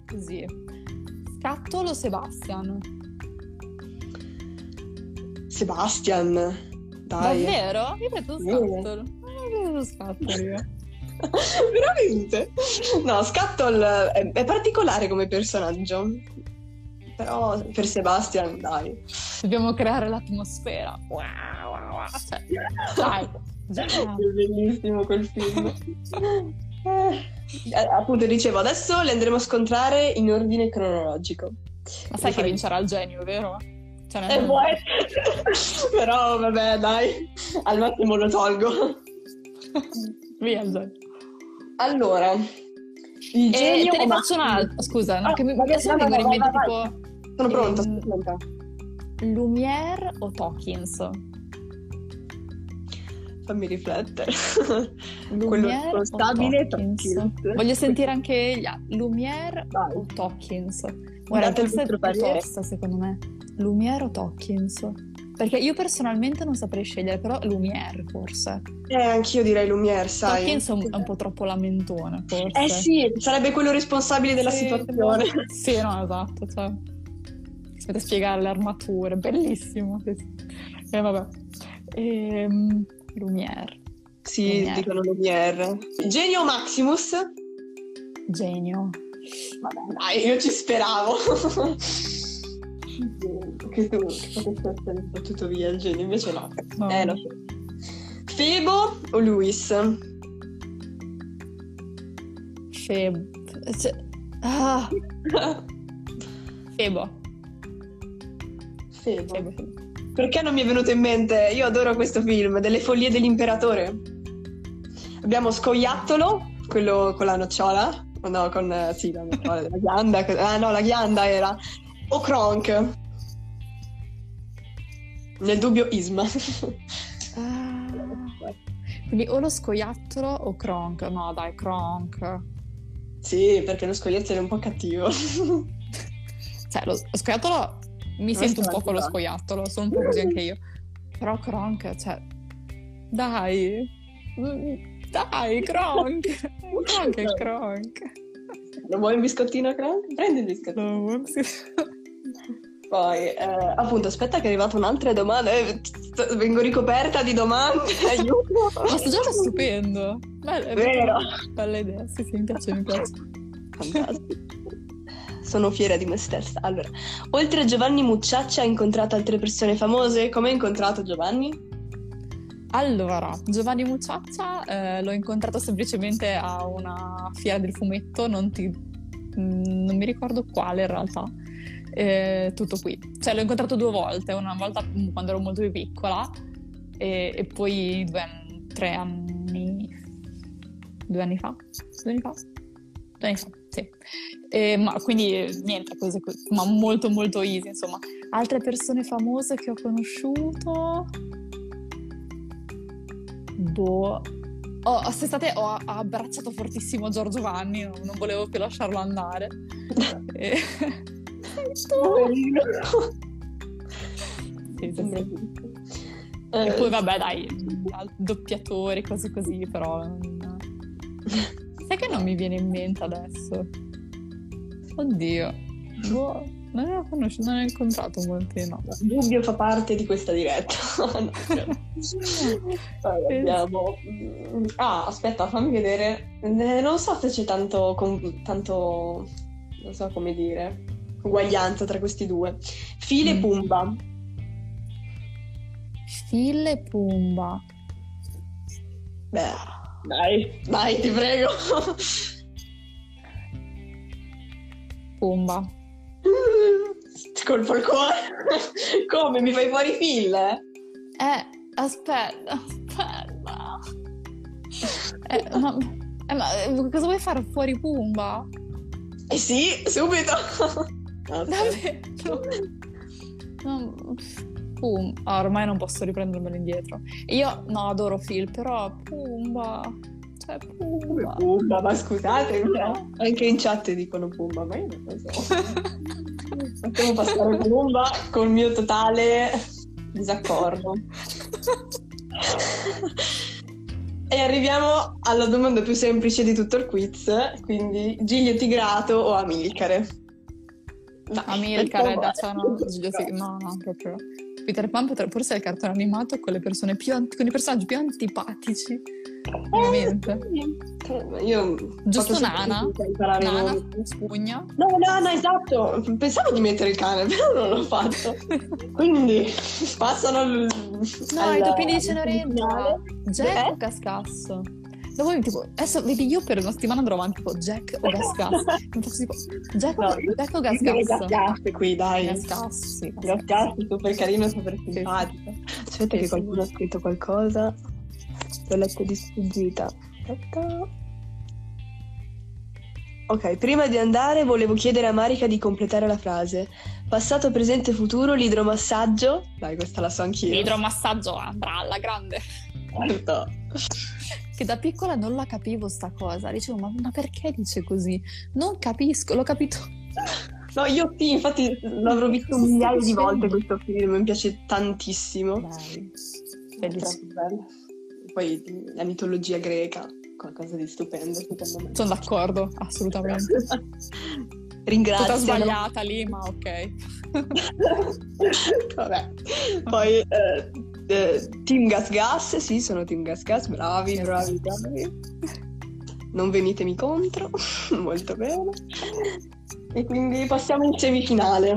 Così. Scattolo Sebastian. Sebastian, dai. Davvero? Io vedo Sì. scattolo. Io vedo scattolo io. Veramente? No, Scatol è, è particolare come personaggio. Però per Sebastian, dai. Dobbiamo creare l'atmosfera. Wow, wow, wow. Cioè, dai. Già. È bellissimo quel film. Eh, appunto dicevo, adesso le andremo a scontrare in ordine cronologico. Ma sai che Fai- vincerà il genio, vero? Cioè, Eh, può essere. Però vabbè, dai, al massimo lo tolgo. Via il genio. Allora, il E genio... te ne faccio un'altra. Scusa, no, Ah, che mi, vai, adesso mi viene in mente tipo Sono pronta, ehm, sono pronta. Lumière o Tokins? Fammi riflettere. Quello Lumière o responsabile Tokins? Voglio sentire anche gli altri. Lumière Vai. o Tokins? Guarda, Date il questa è parere. tosta secondo me. Lumière o Tokins? Perché io personalmente non saprei scegliere, però Lumière forse. Eh, anch'io direi Lumière, sai. Tokins è un, è un po' troppo lamentone, forse. Eh sì, sarebbe quello responsabile della Sì, situazione. Sì, no, esatto. Cioè, si mette a spiegare le armature, bellissimo. E vabbè. Ehm, Lumière, Sì, Lumière. dicono Lumière. Genio Maximus? genio. Vabbè, dai, io ci speravo. che tu essere battuto via il genio, invece no. No. Eh, so. Febo o Luis? Febo. Cioè, ah, Febo. Febo. Febo. Perché non mi è venuto in mente? Io adoro questo film, Delle follie dell'imperatore. Abbiamo Scoiattolo, quello con la nocciola. No, con eh, sì, la della ghianda. Ah no, la ghianda era. O Kronk. Nel dubbio Isma. Ah. Quindi o lo scoiattolo o Kronk. No, dai, Kronk. sì, perché lo scoiattolo è un po' cattivo. Cioè, lo, lo scoiattolo mi Questo sento un po' con lo scoiattolo, sono un po' così anche io. Però Kronk, cioè, dai, dai, Kronk, Kronk è Kronk. Lo vuoi un biscottino crunch? Prendi il biscottino. No, biscottino? Poi, eh, appunto, aspetta che è arrivata un'altra domanda. Eh, vengo ricoperta di domande, aiuto. Ma sto gioco è stupendo. È Vero. Bella idea, sì, sì, mi piace, mi piace. Fantastico. Sono fiera di me stessa. Allora, oltre a Giovanni Mucciaccia, hai incontrato altre persone famose? Come hai incontrato Giovanni? Allora, Giovanni Mucciaccia eh, l'ho incontrato semplicemente a una fiera del fumetto, non, ti- mm, non mi ricordo quale in realtà. Eh, tutto qui. Cioè, l'ho incontrato due volte, una volta quando ero molto più piccola e, e poi due tre anni, due anni fa, due anni fa, due anni fa, sì. E, ma quindi niente, cose così, ma molto molto easy, insomma. Altre persone famose che ho conosciuto... Boh. Oh, ho ho abbracciato fortissimo Giorgio Vanni, non, non volevo più lasciarlo andare. E... Sì, sì, sì. E poi vabbè dai, doppiatori, cose così, però... non- Sai che non mi viene in mente adesso? Oddio. Boh, non ho conosciuto, non ho incontrato molti, no. Dubbio fa parte di questa diretta. No, abbiamo... Ah, aspetta, fammi vedere. Eh, Non so se c'è tanto, con- tanto, non so come dire, uguaglianza tra questi due. File Mm. Pumba. Phil e Pumba. Beh, dai, dai, ti prego. Pumba. Ti colpo il cuore. Come? Mi fai fuori Phil? Eh, aspetta, aspetta. Eh, ma, eh, ma, eh, cosa vuoi fare fuori Pumba? Eh sì, subito. Davvero? No, Pum- ah, ormai non posso riprendermelo indietro. Io no, adoro Phil, però Pumba. Cioè, Pumba. Pumba, ma scusate, anche in chat dicono Pumba, ma io non lo so. Facciamo passare Pumba col mio totale disaccordo. E arriviamo alla domanda più semplice di tutto il quiz, quindi Giglio Tigrato o Amilcare? Dai, Amilcare, mettiamo- da no, no, no, proprio. Peter Pan potrebbe forse è il cartone animato con le persone più con i personaggi più antipatici. Ovviamente. Eh, Io Giusto Nana? Nana, spugna. No, no, no, esatto. Pensavo di mettere il cane, però non l'ho fatto. Quindi passano al. No, i topini di Cenerentola. Jack Eh? Cascasso? No, poi, tipo, adesso vedi io per una settimana andrò avanti tipo Jack o Gascasso. Mi faccio tipo Jack, o- No, Jack o Gascasso. Gascasso? qui, dai. Gascasso, sì. Gascasso, super carino, super simpatico. Aspetta Sì, che sì. qualcuno ha scritto qualcosa. L'ho letto di sfuggita. Aspetta. Ok, prima di andare volevo chiedere a Marica di completare la frase. Passato, presente, futuro, l'idromassaggio. Dai, questa la so anch'io. L'idromassaggio andrà alla grande. Certo. Che da piccola non la capivo sta cosa. Dicevo, ma, ma perché dice così? Non capisco, l'ho capito. No, io sì, infatti l'avrò visto stai migliaia di volte questo film, mi piace tantissimo. Dai, Troppo bellissimo. bello. Poi la mitologia greca, qualcosa di stupendo secondo me. Sono d'accordo, assolutamente. Ringrazio. Tutta sbagliata lì, ma ok. Vabbè. Poi eh, eh, Team Gas Gas, sì, sono Team Gas Gas, bravi, Yes. bravi, bravi. Non venitemi contro, molto bene. E quindi passiamo in semifinale.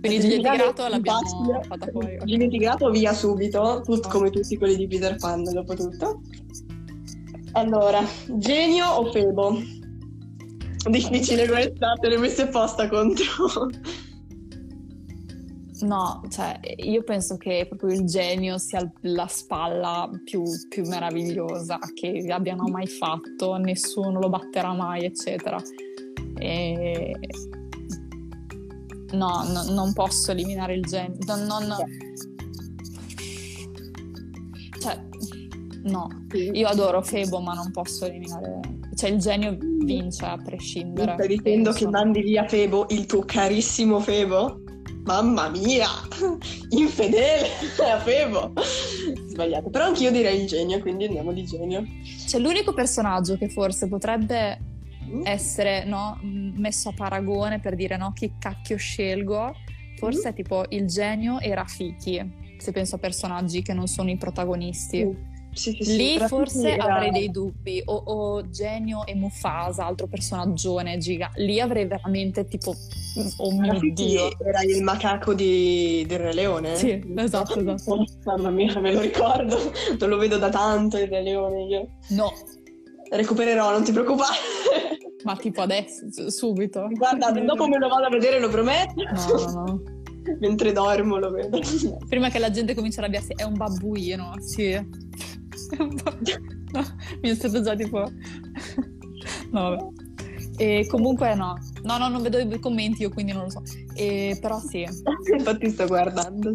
Quindi Tigrato l'abbiamo fatta fuori. Tigrato via subito, tut- come tutti quelli di Peter Pan dopo tutto. Allora, genio o Febo? Difficile questa, te l'hai messa apposta contro. No, cioè, io penso che proprio il genio sia la spalla più, più meravigliosa che abbiano mai fatto, nessuno lo batterà mai, eccetera. E... No, no, non posso eliminare il genio. Non, non- Cioè, no. Io adoro Febo, ma non posso eliminare... Cioè, il genio vince a prescindere. Stai dicendo penso. che mandi via Febo, il tuo carissimo Febo? Mamma mia, infedele a Febo. Sbagliato, però anch'io direi il genio, quindi andiamo di genio. C'è l'unico personaggio che forse potrebbe mm. essere no, messo a paragone per dire no, chi cacchio scelgo, forse mm. tipo il genio e Rafiki, se penso a personaggi che non sono i protagonisti. Mm. Sì, sì, Lì forse era... avrei dei dubbi, o, o, Genio e Mufasa, altro personaggione giga. Lì avrei veramente tipo, oh mio Dio. Era il macaco di, del Re Leone? Sì, esatto, esatto. Oh, mamma mia, me lo ricordo, non lo vedo da tanto il Re Leone io. No. Recupererò, non ti preoccupare. Ma tipo adesso, subito. Guarda, dopo me lo vado a vedere, lo prometto. No, no, no. Mentre dormo lo vedo. Prima che la gente cominci a arrabbiarsi, è un babbuino, sì. no, mi è stato già tipo... no, vabbè. E comunque no, no, no, non vedo i commenti io quindi non lo so. E, però sì. Infatti sto guardando.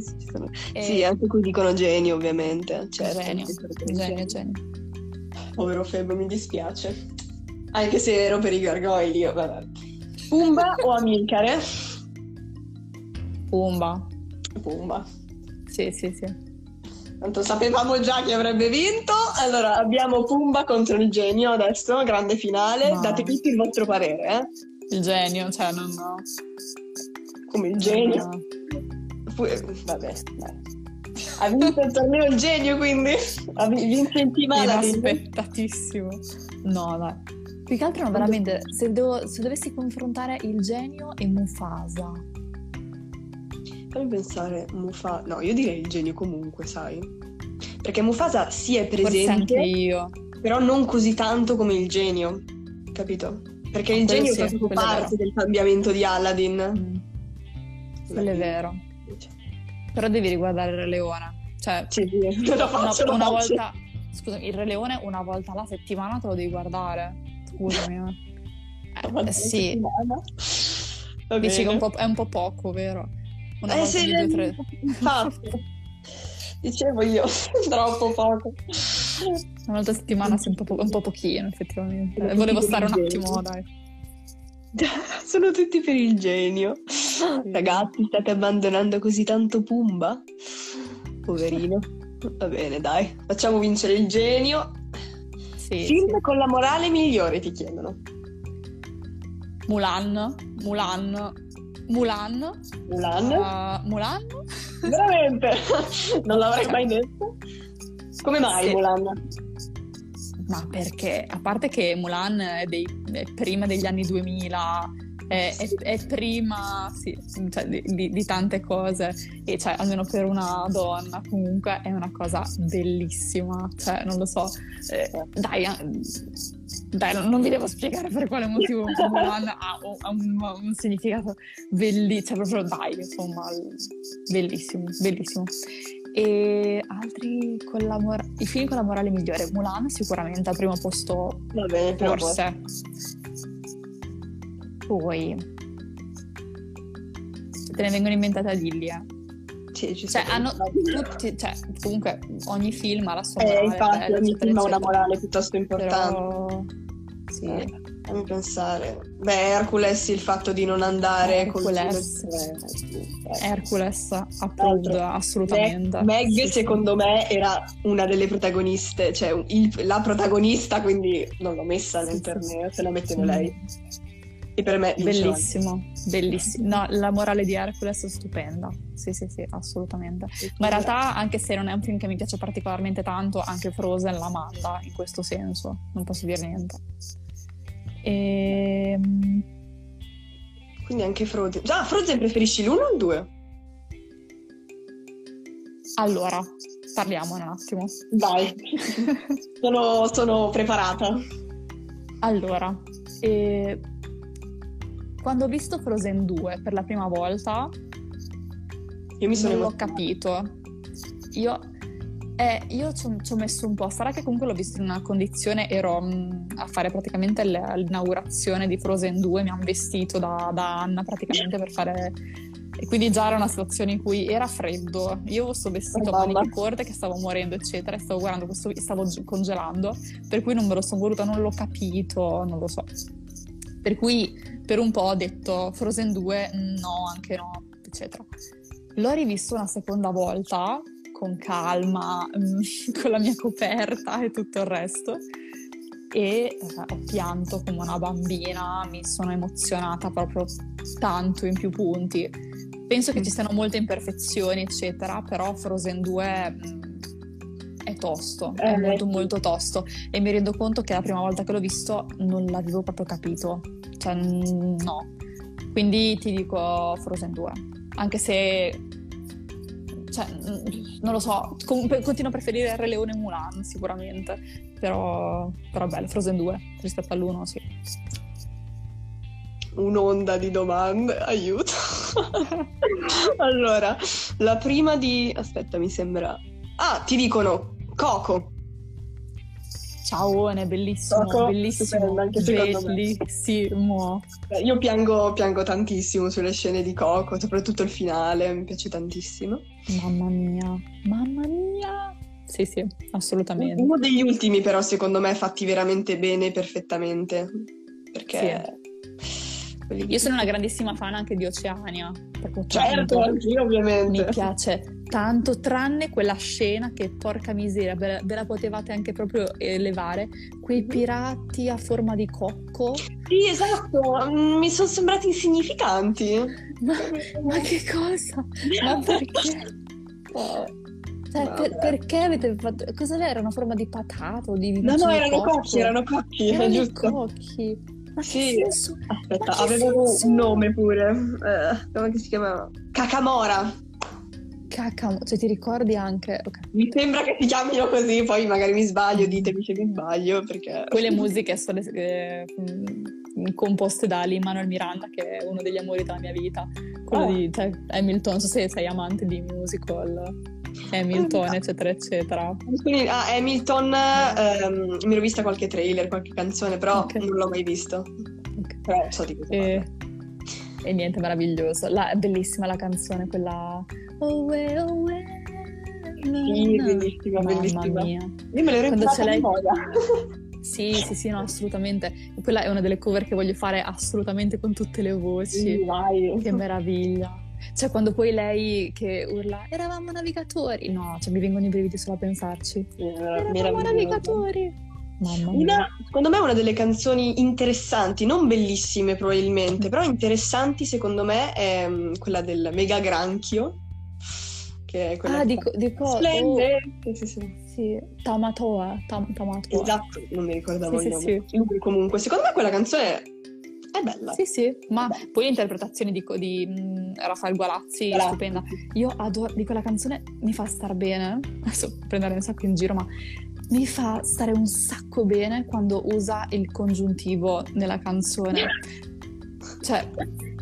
E... Sì, anche qui dicono genio ovviamente. Certo, genio, genio, genio. Povero Febo, mi dispiace. Anche se ero per i gargoyli, io, vabbè. Pumba o Amilcare? Pumba. Pumba. Sì, sì, sì. Tanto sapevamo già chi avrebbe vinto. Allora, abbiamo Pumba contro il genio adesso, grande finale. No. Date tutti il vostro parere, eh? Il genio, cioè, non no. Come il genio? No. Vabbè, dai. Ha vinto il torneo il genio, quindi? Ha vinto in team Inaspettatissimo. No, dai. Più che altro, no, veramente, se, devo, se dovessi confrontare il genio e Mufasa Fammi pensare, Mufasa... No, io direi il genio comunque, sai? Perché Mufasa sì è presente, io. però non così tanto come il genio, capito? Perché il genio sì, fa proprio parte del cambiamento di Aladdin. Mm. Quello è vero. Però devi riguardare il Re Leone. Cioè, sì, sì. Faccio, una, una volta... Scusami, il Re Leone una volta alla settimana te lo devi guardare. Scusami. Eh, sì. Dici che un è un po' poco, vero? Una eh, sì, due, tre. Infatti. Dicevo io, troppo poco. Una volta a settimana sì, un, po', un po' pochino, effettivamente. Volevo stare un attimo, dai. Sono tutti per il genio. Ragazzi, state abbandonando così tanto Pumba? Poverino. Va bene, dai. Facciamo vincere il genio. Sì, Film sì. con la morale migliore, ti chiedono. Mulan. Mulan Mulan. Mulan? Uh, Mulan? Veramente? non l'avrei mai detto. Come mai sì. Mulan? Ma perché, a parte che Mulan è, dei, è prima degli anni 2000, è, è, è prima sì, cioè, di, di, di, tante cose e cioè, almeno per una donna comunque è una cosa bellissima, cioè non lo so, eh, dai, eh, dai, non vi devo spiegare per quale motivo Mulan ha, ha un, un, significato bellissimo, cioè proprio dai, insomma, bellissimo, bellissimo. E altri con la mor- i film con la morale migliore, Mulan sicuramente al primo posto, Va bene, forse. Poi te ne vengono inventate a Lillia. Sì, ci cioè, hanno tutti, cioè, comunque ogni film ha la sua eh, morale. infatti, bella, ogni film ha una morale piuttosto importante. Però... Sì. Eh, fammi pensare. Beh, Hercules il fatto di non andare Hercules. con Hercules, appunto, assolutamente. Meg, Meg sì, secondo sì. me, era una delle protagoniste, cioè il, la protagonista, quindi non l'ho messa nel torneo, se la mettevo lei. E per me bellissimo, bellissimo. No, la morale di Hercules è stupenda. Sì, sì, sì, assolutamente. Ma in realtà, anche se non è un film che mi piace particolarmente tanto, anche Frozen la manda in questo senso. Non posso dire niente. E... Ehm, Quindi anche Frozen. Ah, Frozen preferisci l'uno o il due? Allora, parliamo un attimo. Vai, sono, sono preparata. Allora, eh, quando ho visto Frozen 2 per la prima volta, io mi sono non l'ho capito. Io, eh, io ci ho, messo un po'. Sarà che comunque l'ho visto in una condizione, ero mh, mm, a fare praticamente l'inaugurazione di Frozen 2, mi hanno vestito da, da Anna praticamente per fare e quindi già era una situazione in cui era freddo, io questo vestito a maniche corte che stavo morendo, eccetera, e stavo guardando questo, stavo congelando, per cui non me lo sono voluta, non l'ho capito, non lo so. Per cui per un po' ho detto Frozen 2 no, anche no, eccetera. L'ho rivisto una seconda volta con calma, con la mia coperta e tutto il resto. e eh, ho pianto come una bambina, mi sono emozionata proprio tanto in più punti. Penso che ci siano molte imperfezioni, eccetera, però Frozen 2 mh, è tosto, è Eh, molto molto tosto e mi rendo conto che la prima volta che l'ho visto non l'avevo proprio capito, cioè no. Quindi ti dico Frozen 2, anche se cioè, non lo so, comunque continuo a preferire Re Leone e Mulan sicuramente, però, però bello, Frozen 2 rispetto all'1 sì. Un'onda di domande, aiuto. allora, la prima di... Aspetta, mi sembra... Ah, ti dicono Coco. Ciao, è bellissimo, Coco, bellissimo, anche bellissimo. Eh, Io piango, piango tantissimo sulle scene di Coco, soprattutto il finale, mi piace tantissimo. Mamma mia, mamma mia. Sì, sì, assolutamente. Uno degli ultimi però secondo me fatti veramente bene, perfettamente, perché... quelli- Io sono una grandissima fan anche di Oceania, Certo, anch'io ovviamente. Mi piace tanto, tranne quella scena che porca miseria, ve la, potevate anche proprio elevare. Quei pirati a forma di cocco. Sì, esatto, mi sono sembrati insignificanti. Ma, ma che cosa? Ma perché? Cioè, per- perché avete fatto. Cosa era? Una forma di patata o di. No, no, erano cocchi, erano cocchi, Erano giusto. cocchi. Ma Sì. Aspetta, avevano senso? un nome pure. Eh, come si chiamava? Cacamora. Cacamo, cioè ti ricordi anche. Mi sembra che si chiamino così, poi magari mi sbaglio, ditemi se mi sbaglio, perché... Quelle musiche sono eh, composte da Lin Manuel Miranda, che è uno degli amori della mia vita. Quello Oh. di cioè, Hamilton, non so se sei amante di musical, Hamilton, Ah. eccetera, eccetera. Ah, Hamilton, ehm, mi ero vista qualche trailer, qualche canzone, però Ok. non l'ho mai visto. Ok. Però so di cosa E, e niente, meraviglioso. La- è bellissima la canzone, quella. Away, away. Sì, bellissima, Mamma bellissima. mia. Io me l'ero Quando lei- memoria. Sì, sì, sì, no, assolutamente. Quella è una delle cover che voglio fare assolutamente con tutte le voci. Sì. Che meraviglia. Cioè, quando poi lei che urla, eravamo navigatori. No, cioè, mi vengono i brividi solo a pensarci. Era Eravamo meravigliosa. navigatori. Mamma mia. Una, secondo me, una delle canzoni interessanti, non bellissime probabilmente, però interessanti secondo me è mm, quella del Mega Granchio. Che è quella Ah, di, di cosa? Splende. Sì, sì, sì. sì, Tamatoa. Tam- Tamatoa. Esatto, non mi ricordavo Sì, il sì, nome. Lui comunque, secondo me quella canzone è bella. Sì, sì, ma poi l'interpretazione di, di mm, Rafael Gualazzi, Gualazzi. stupenda. Io adoro, di quella canzone mi fa star bene, adesso prendere un sacco in giro, ma mi fa stare un sacco bene quando usa il congiuntivo nella canzone. Cioè,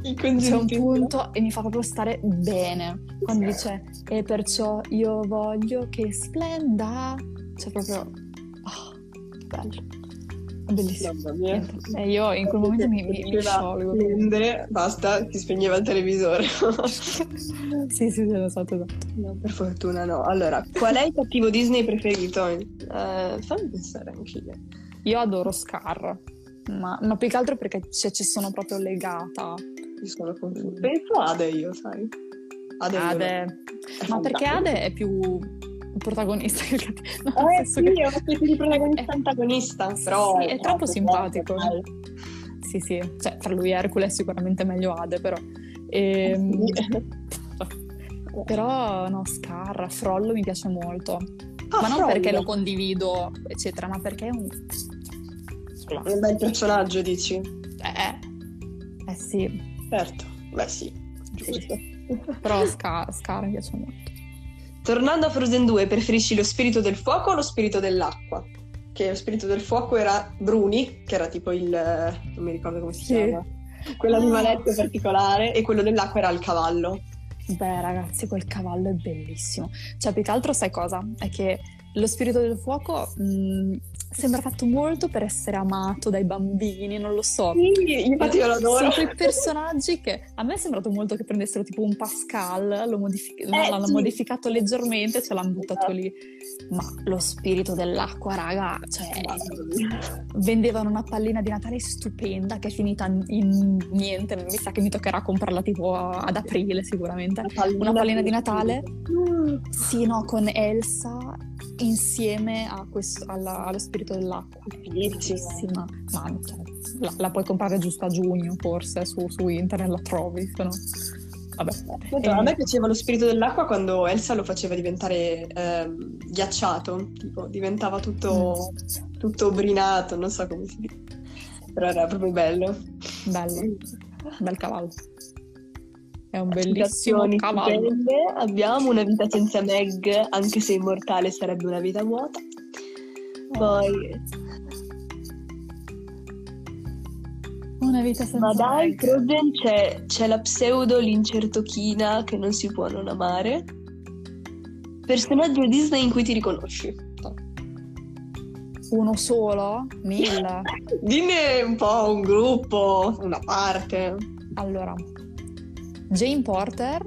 Il c'è un congiuntivo. punto e mi fa proprio stare bene. Quando dice, e perciò io voglio che splenda. Cioè, proprio, oh, bello. Bellissimo. Mamma mia. Niente. E io in quel momento mi, mi, mi sciolgo. splendere, basta, si spegneva il televisore. sì, sì, sì, esatto, esatto. no, per fortuna no. Allora, qual è il cattivo Disney preferito? Eh, fammi pensare anche io. Io adoro Scar, ma, ma più che altro perché ci, ci sono proprio legata. Mi sono confusa. Penso Ade io, sai. Ade. Ade. è Ma perché. Ade è più protagonista che il cattivo. No, Eh sì, che- è una specie di protagonista Eh, antagonista, sì, però sì, è troppo simpatico. dai. Sì, sì, cioè tra lui e Hercules è sicuramente meglio Ade, però. Ehm, Però no, Scar, Frollo mi piace molto. Ah, ma non Frollo. perché lo condivido, eccetera, ma perché è un... È un bel personaggio, dici? Eh, eh sì, Certo. Beh sì, giusto. Però Scar, Scar mi piace molto. Tornando a Frozen 2, preferisci lo spirito del fuoco o lo spirito dell'acqua? Che lo spirito del fuoco era Bruni, che era tipo il... non mi ricordo come si Sì. chiama. Quell'animaletto sì. particolare, e quello dell'acqua era il cavallo. Beh, ragazzi, quel cavallo è bellissimo. Cioè, più che altro, sai cosa? È che lo spirito del fuoco mh, sembra fatto molto per essere amato dai bambini, non lo so. Sì, infatti io lo adoro. Sono quei personaggi che a me è sembrato molto che prendessero tipo un Pascal, lo modifi- no, Eh, l'hanno sì. modificato leggermente, ce l'hanno buttato lì. Ma lo spirito dell'acqua, raga, cioè vendevano una pallina di Natale stupenda che è finita in niente, mi sa che mi toccherà comprarla tipo ad aprile sicuramente. Una pallina di Natale? Sì, no, con Elsa insieme a questo, alla, allo spirito dell'acqua. Bellissima. Ma cioè, la, la, puoi comprare giusto a giugno, forse su, su internet la trovi. No... Vabbè. A me piaceva lo spirito dell'acqua quando Elsa lo faceva diventare ehm, ghiacciato, tipo diventava tutto, mm. tutto brinato, non so come si dice. Però era proprio bello. Bello, bel cavallo. È un bellissimo cavallo. Belle. Abbiamo una vita senza Meg, anche se immortale sarebbe una vita vuota. Poi Una vita senza Ma dai, Frozen c'è, c'è la pseudo l'incertochina che non si può non amare. Personaggio Disney in cui ti riconosci. Uno solo? Mille? Dimmi un po' un gruppo, una parte. Allora, Jane Porter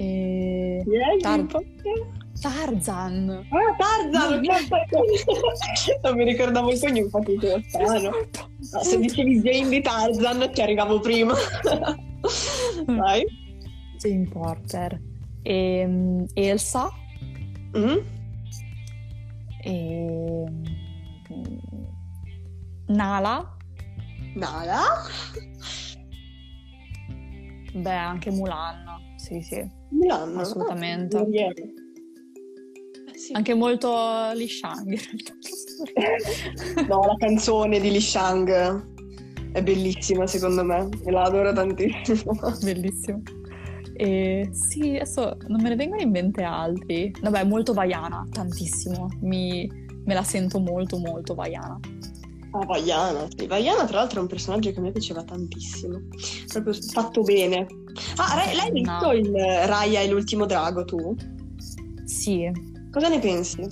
e... Yeah, Porter? Tarzan. Ah, Tarzan! non mi ricordavo il cognome, infatti è strano. No, se dicevi Jane di Tarzan ci arrivavo prima. Vai. Jane Porter. E, um, Elsa. Mm? E... Nala. Nala? Beh, anche Mulan. Sì, sì. Mulan? Assolutamente. Ah, sì. Anche molto Li Shang. no, la canzone di Li Shang è bellissima secondo me, e la adoro tantissimo. Bellissimo. E sì, adesso non me ne vengono in mente altri. Vabbè, molto Vaiana, tantissimo. Mi, me la sento molto, molto Vaiana. Ah, Vaiana, sì. Vaiana tra l'altro è un personaggio che a me piaceva tantissimo. Proprio fatto bene. Ah, l'hai visto no. il Raya e l'ultimo drago tu? Sì, Cosa ne pensi?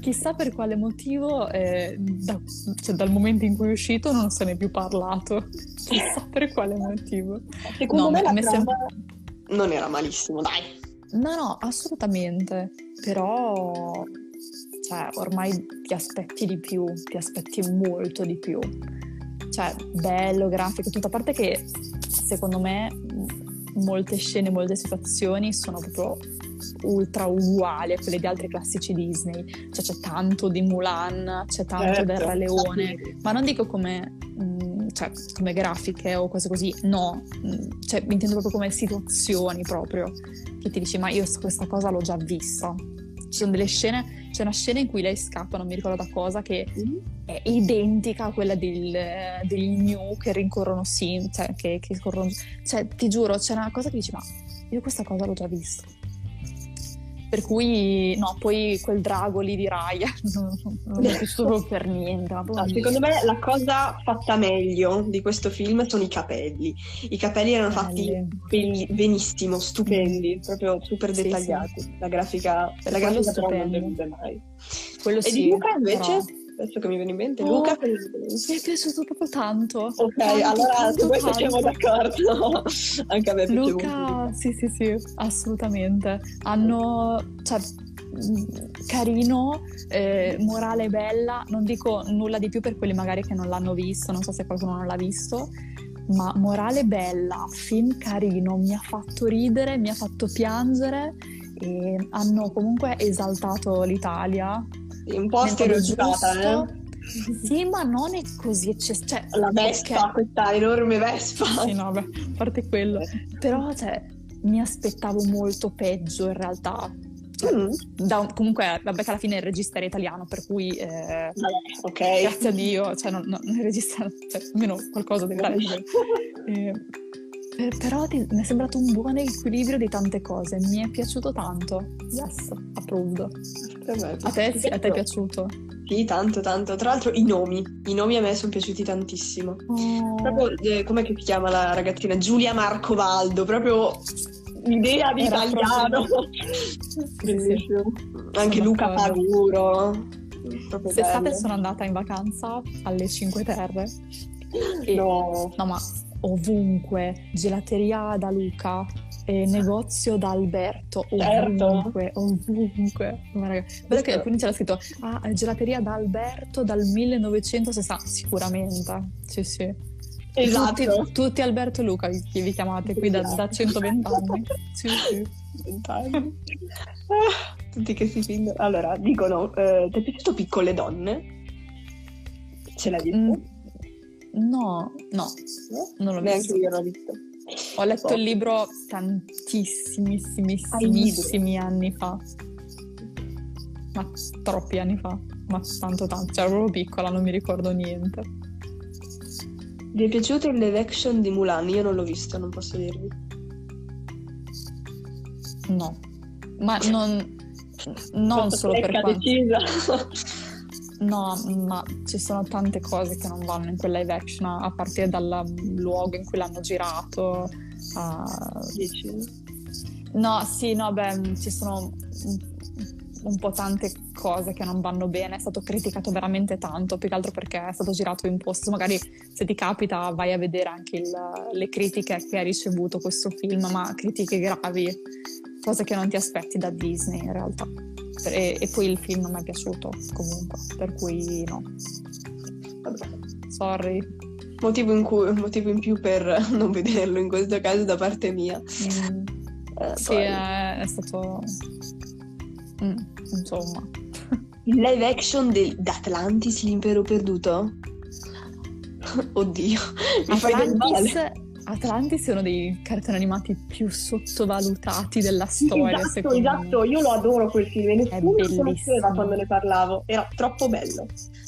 Chissà per quale motivo, eh, da, cioè, dal momento in cui è uscito non se n'è più parlato. Chissà per quale motivo. Secondo no, me la trama sem- non era malissimo, dai. No, no, assolutamente. Però, cioè, ormai ti aspetti di più, ti aspetti molto di più. Cioè, bello, grafico, tutto. A parte che, secondo me, molte scene, molte situazioni sono proprio ultra uguali a quelle di altri classici Disney. Cioè c'è tanto di Mulan, c'è tanto certo. del Re Leone, ma non dico come, mh, mm, cioè, come grafiche o cose così, no, mh, mm, cioè mi intendo proprio come situazioni proprio, che ti dici ma io questa cosa l'ho già vista. Ci sono delle scene, c'è una scena in cui lei scappa, non mi ricordo da cosa, che mm. è identica a quella del, degli New che rincorrono Sim, cioè che, che corrono, cioè ti giuro, c'è una cosa che dici ma io questa cosa l'ho già vista per cui, no, poi quel drago lì di Raya non, non è piaciuto per niente. No, secondo me la cosa fatta meglio di questo film sono i capelli. I capelli erano fatti belli, benissimo, stupendi, proprio super dettagliati. Sì. La grafica, la grafica però non mai. Quello e sì, di Luca invece? Però adesso che mi viene in mente, oh, Luca. Mi è piaciuto proprio tanto. Ok, tanto, allora tanto, su questo siamo d'accordo. Anche a me piace Luca, sì, sì, sì, assolutamente. Hanno, cioè, carino, eh, morale bella, non dico nulla di più per quelli magari che non l'hanno visto, non so se qualcuno non l'ha visto, ma morale bella, film carino, mi ha fatto ridere, mi ha fatto piangere e hanno comunque esaltato l'Italia un po' stereotipata, eh? Sì, ma non è così eccessivo. Cioè, la Vespa, perché... questa enorme Vespa. Sì, no, beh, a parte quello. Però, cioè, mi aspettavo molto peggio in realtà. Cioè, mm. da, comunque, vabbè che alla fine il regista era italiano, per cui... Eh, okay. Grazie a Dio, cioè, non, non, il regista... Cioè, almeno qualcosa deve dare. eh, eh, però ti, mi è sembrato un buon equilibrio di tante cose, mi è piaciuto tanto. Yes, approved. A te, sì, a te è piaciuto? Sì, tanto, tanto. Tra l'altro i nomi, i nomi a me sono piaciuti tantissimo. Oh. Proprio, eh, com'è che si chiama la ragazzina? Giulia Marcovaldo, proprio l'idea di Era italiano. Sì, sì. Anche sono Luca Paguro. Quest'estate sono andata in vacanza alle Cinque Terre. E, no. no, ma ovunque, gelateria da Luca, eh, negozio da Alberto, certo. ovunque, ovunque. Ma ragazzi, vedo che alcuni c'era scritto, ah, gelateria da Alberto dal 1960, sicuramente, sì sì. Esatto. Tutti, tutti, Alberto e Luca vi, vi chiamate qui da, da 120 anni. Sì, sì. Vent'anni. Ah, tutti che si fingono. Allora, dicono, eh, ti è piaciuto Piccole Donne? Ce l'hai visto? Mm, No, no, non l'ho Neanche visto. io l'ho visto. Ho letto So. il libro tantissimissimissimi anni fa. Ma troppi anni fa. Ma tanto tanto. Cioè, ero proprio piccola, non mi ricordo niente. Vi è piaciuto il live action di Mulan? Io non l'ho visto, non posso dirvi. No. Ma non... Non solo per quanto... decisa. No, ma ci sono tante cose che non vanno in quel live action, a partire dal luogo in cui l'hanno girato. a-? No, sì, no, beh, ci sono un, un po' tante cose che non vanno bene. È stato criticato veramente tanto, più che altro perché è stato girato in posto. Magari se ti capita vai a vedere anche il- le critiche che ha ricevuto questo film, ma critiche gravi, cose che non ti aspetti da Disney in realtà. E, e poi il film non mi è piaciuto comunque, per cui no, Vabbè. sorry. Motivo in, cui, motivo in più per non vederlo in questo caso da parte mia. Mm, Eh, sì, poi- è, è stato... Mm, insomma. Il live action del- d'Atlantis, l'impero perduto? Oddio, mi fai del male. Atlantis, è uno dei cartoni animati più sottovalutati della storia, esatto, esatto, me. io lo adoro quel film e nessuno lo conosceva quando ne parlavo, era troppo bello.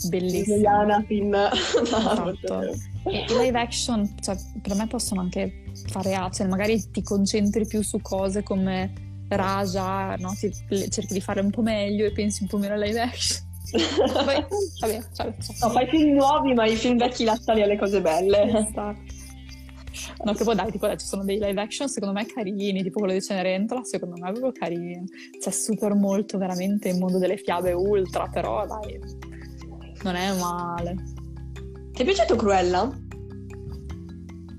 Bellissimo. Juliana fin da Esatto. E live action, cioè, per me possono anche fare a, cioè magari ti concentri più su cose come Raja, no? Ti- cerchi di fare un po' meglio e pensi un po' meno alle live action. Poi, vabbè, cioè, cioè, No, fai film nuovi, ma i film vecchi lasciali alle cose belle. Esatto. No, che poi dai, tipo dai, ci sono dei live action secondo me carini, tipo quello di Cenerentola, secondo me è proprio carino. C'è super molto veramente il mondo delle fiabe ultra, però dai, non è male. Ti è piaciuto Cruella?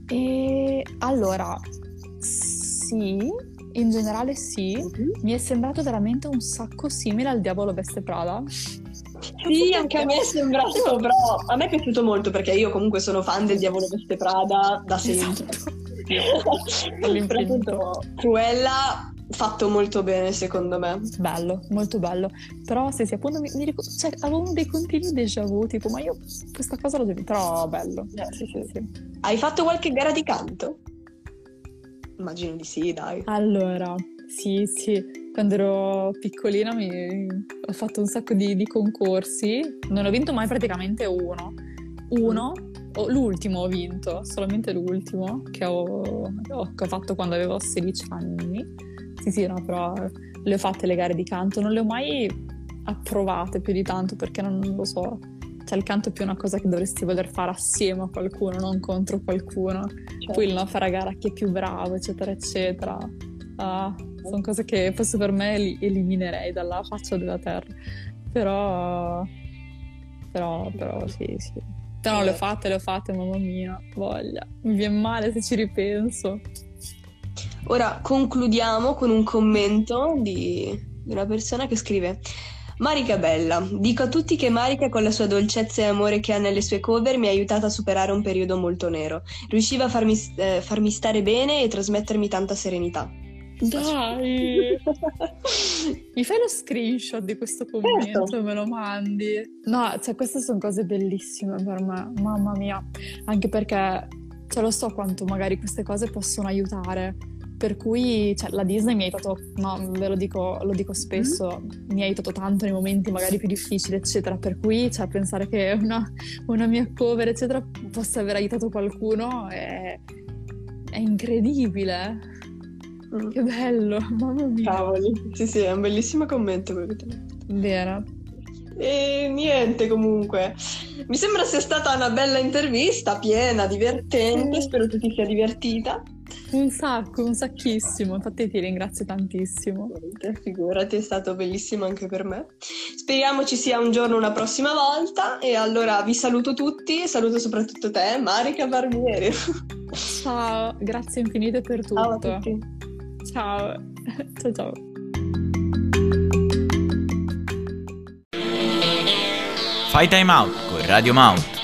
E allora, sì, in generale sì, mi è sembrato veramente un sacco simile al Diavolo Veste Prada. Sì, anche a me è sembrato, però a me è piaciuto molto perché io comunque sono fan del Diavolo Veste Prada da sempre. Esatto. Cruella fatto molto bene secondo me. Bello, molto bello. Però se sì, appunto mi, mi ricor- cioè, avevo dei continui déjà vu, tipo, ma io questa cosa l'ho vista, però bello. Eh, sì, sì. Sì. Hai fatto qualche gara di canto? Immagino di sì, dai. Allora, sì, sì, quando ero piccolina mi... ho fatto un sacco di, di concorsi, non ho vinto mai praticamente uno. Uno, o- l'ultimo ho vinto, solamente l'ultimo, che ho, che ho fatto quando avevo 16 anni. Sì, sì, no, però le ho fatte le gare di canto, non le ho mai approvate più di tanto perché non, non lo so. Cioè, il canto è più una cosa che dovresti voler fare assieme a qualcuno, non contro qualcuno. Poi il no fare a gara chi è più bravo, eccetera, eccetera. Ah, sono cose che forse per me li eliminerei dalla faccia della terra. Però, però, però, sì, sì. Però le ho fatte, le ho fatte, mamma mia, voglia. Mi viene male se ci ripenso. Ora concludiamo con un commento di, una persona che scrive Marica Bella, dico a tutti che Marica con la sua dolcezza e amore che ha nelle sue cover mi ha aiutato a superare un periodo molto nero. Riusciva a farmi, eh, farmi stare bene e trasmettermi tanta serenità. Dai! Mi fai lo screenshot di questo commento Certo. me lo mandi? No, cioè queste sono cose bellissime per me, mamma mia. Anche perché, cioè lo so quanto magari queste cose possono aiutare. Per cui, cioè, la Disney mi ha aiutato, no, ve lo dico, lo dico spesso, mi ha aiutato tanto nei momenti magari più difficili, eccetera. Per cui, cioè, pensare che una, una mia cover, eccetera, possa aver aiutato qualcuno è, è incredibile. Mm. Che bello, mamma mia. Cavoli, sì sì, è un bellissimo commento quello che Vero. E niente comunque, mi sembra sia stata una bella intervista, piena, divertente, spero tu ti sia divertita. Un sacco, un sacchissimo. Infatti ti ringrazio tantissimo. Figurati, è stato bellissimo anche per me. Speriamo ci sia un giorno una prossima volta e allora vi saluto tutti e saluto soprattutto te, Marica Barbieri. Ciao, grazie infinite per tutto. Ciao a tutti. Ciao. ciao ciao. Fai time out con Radio Mount.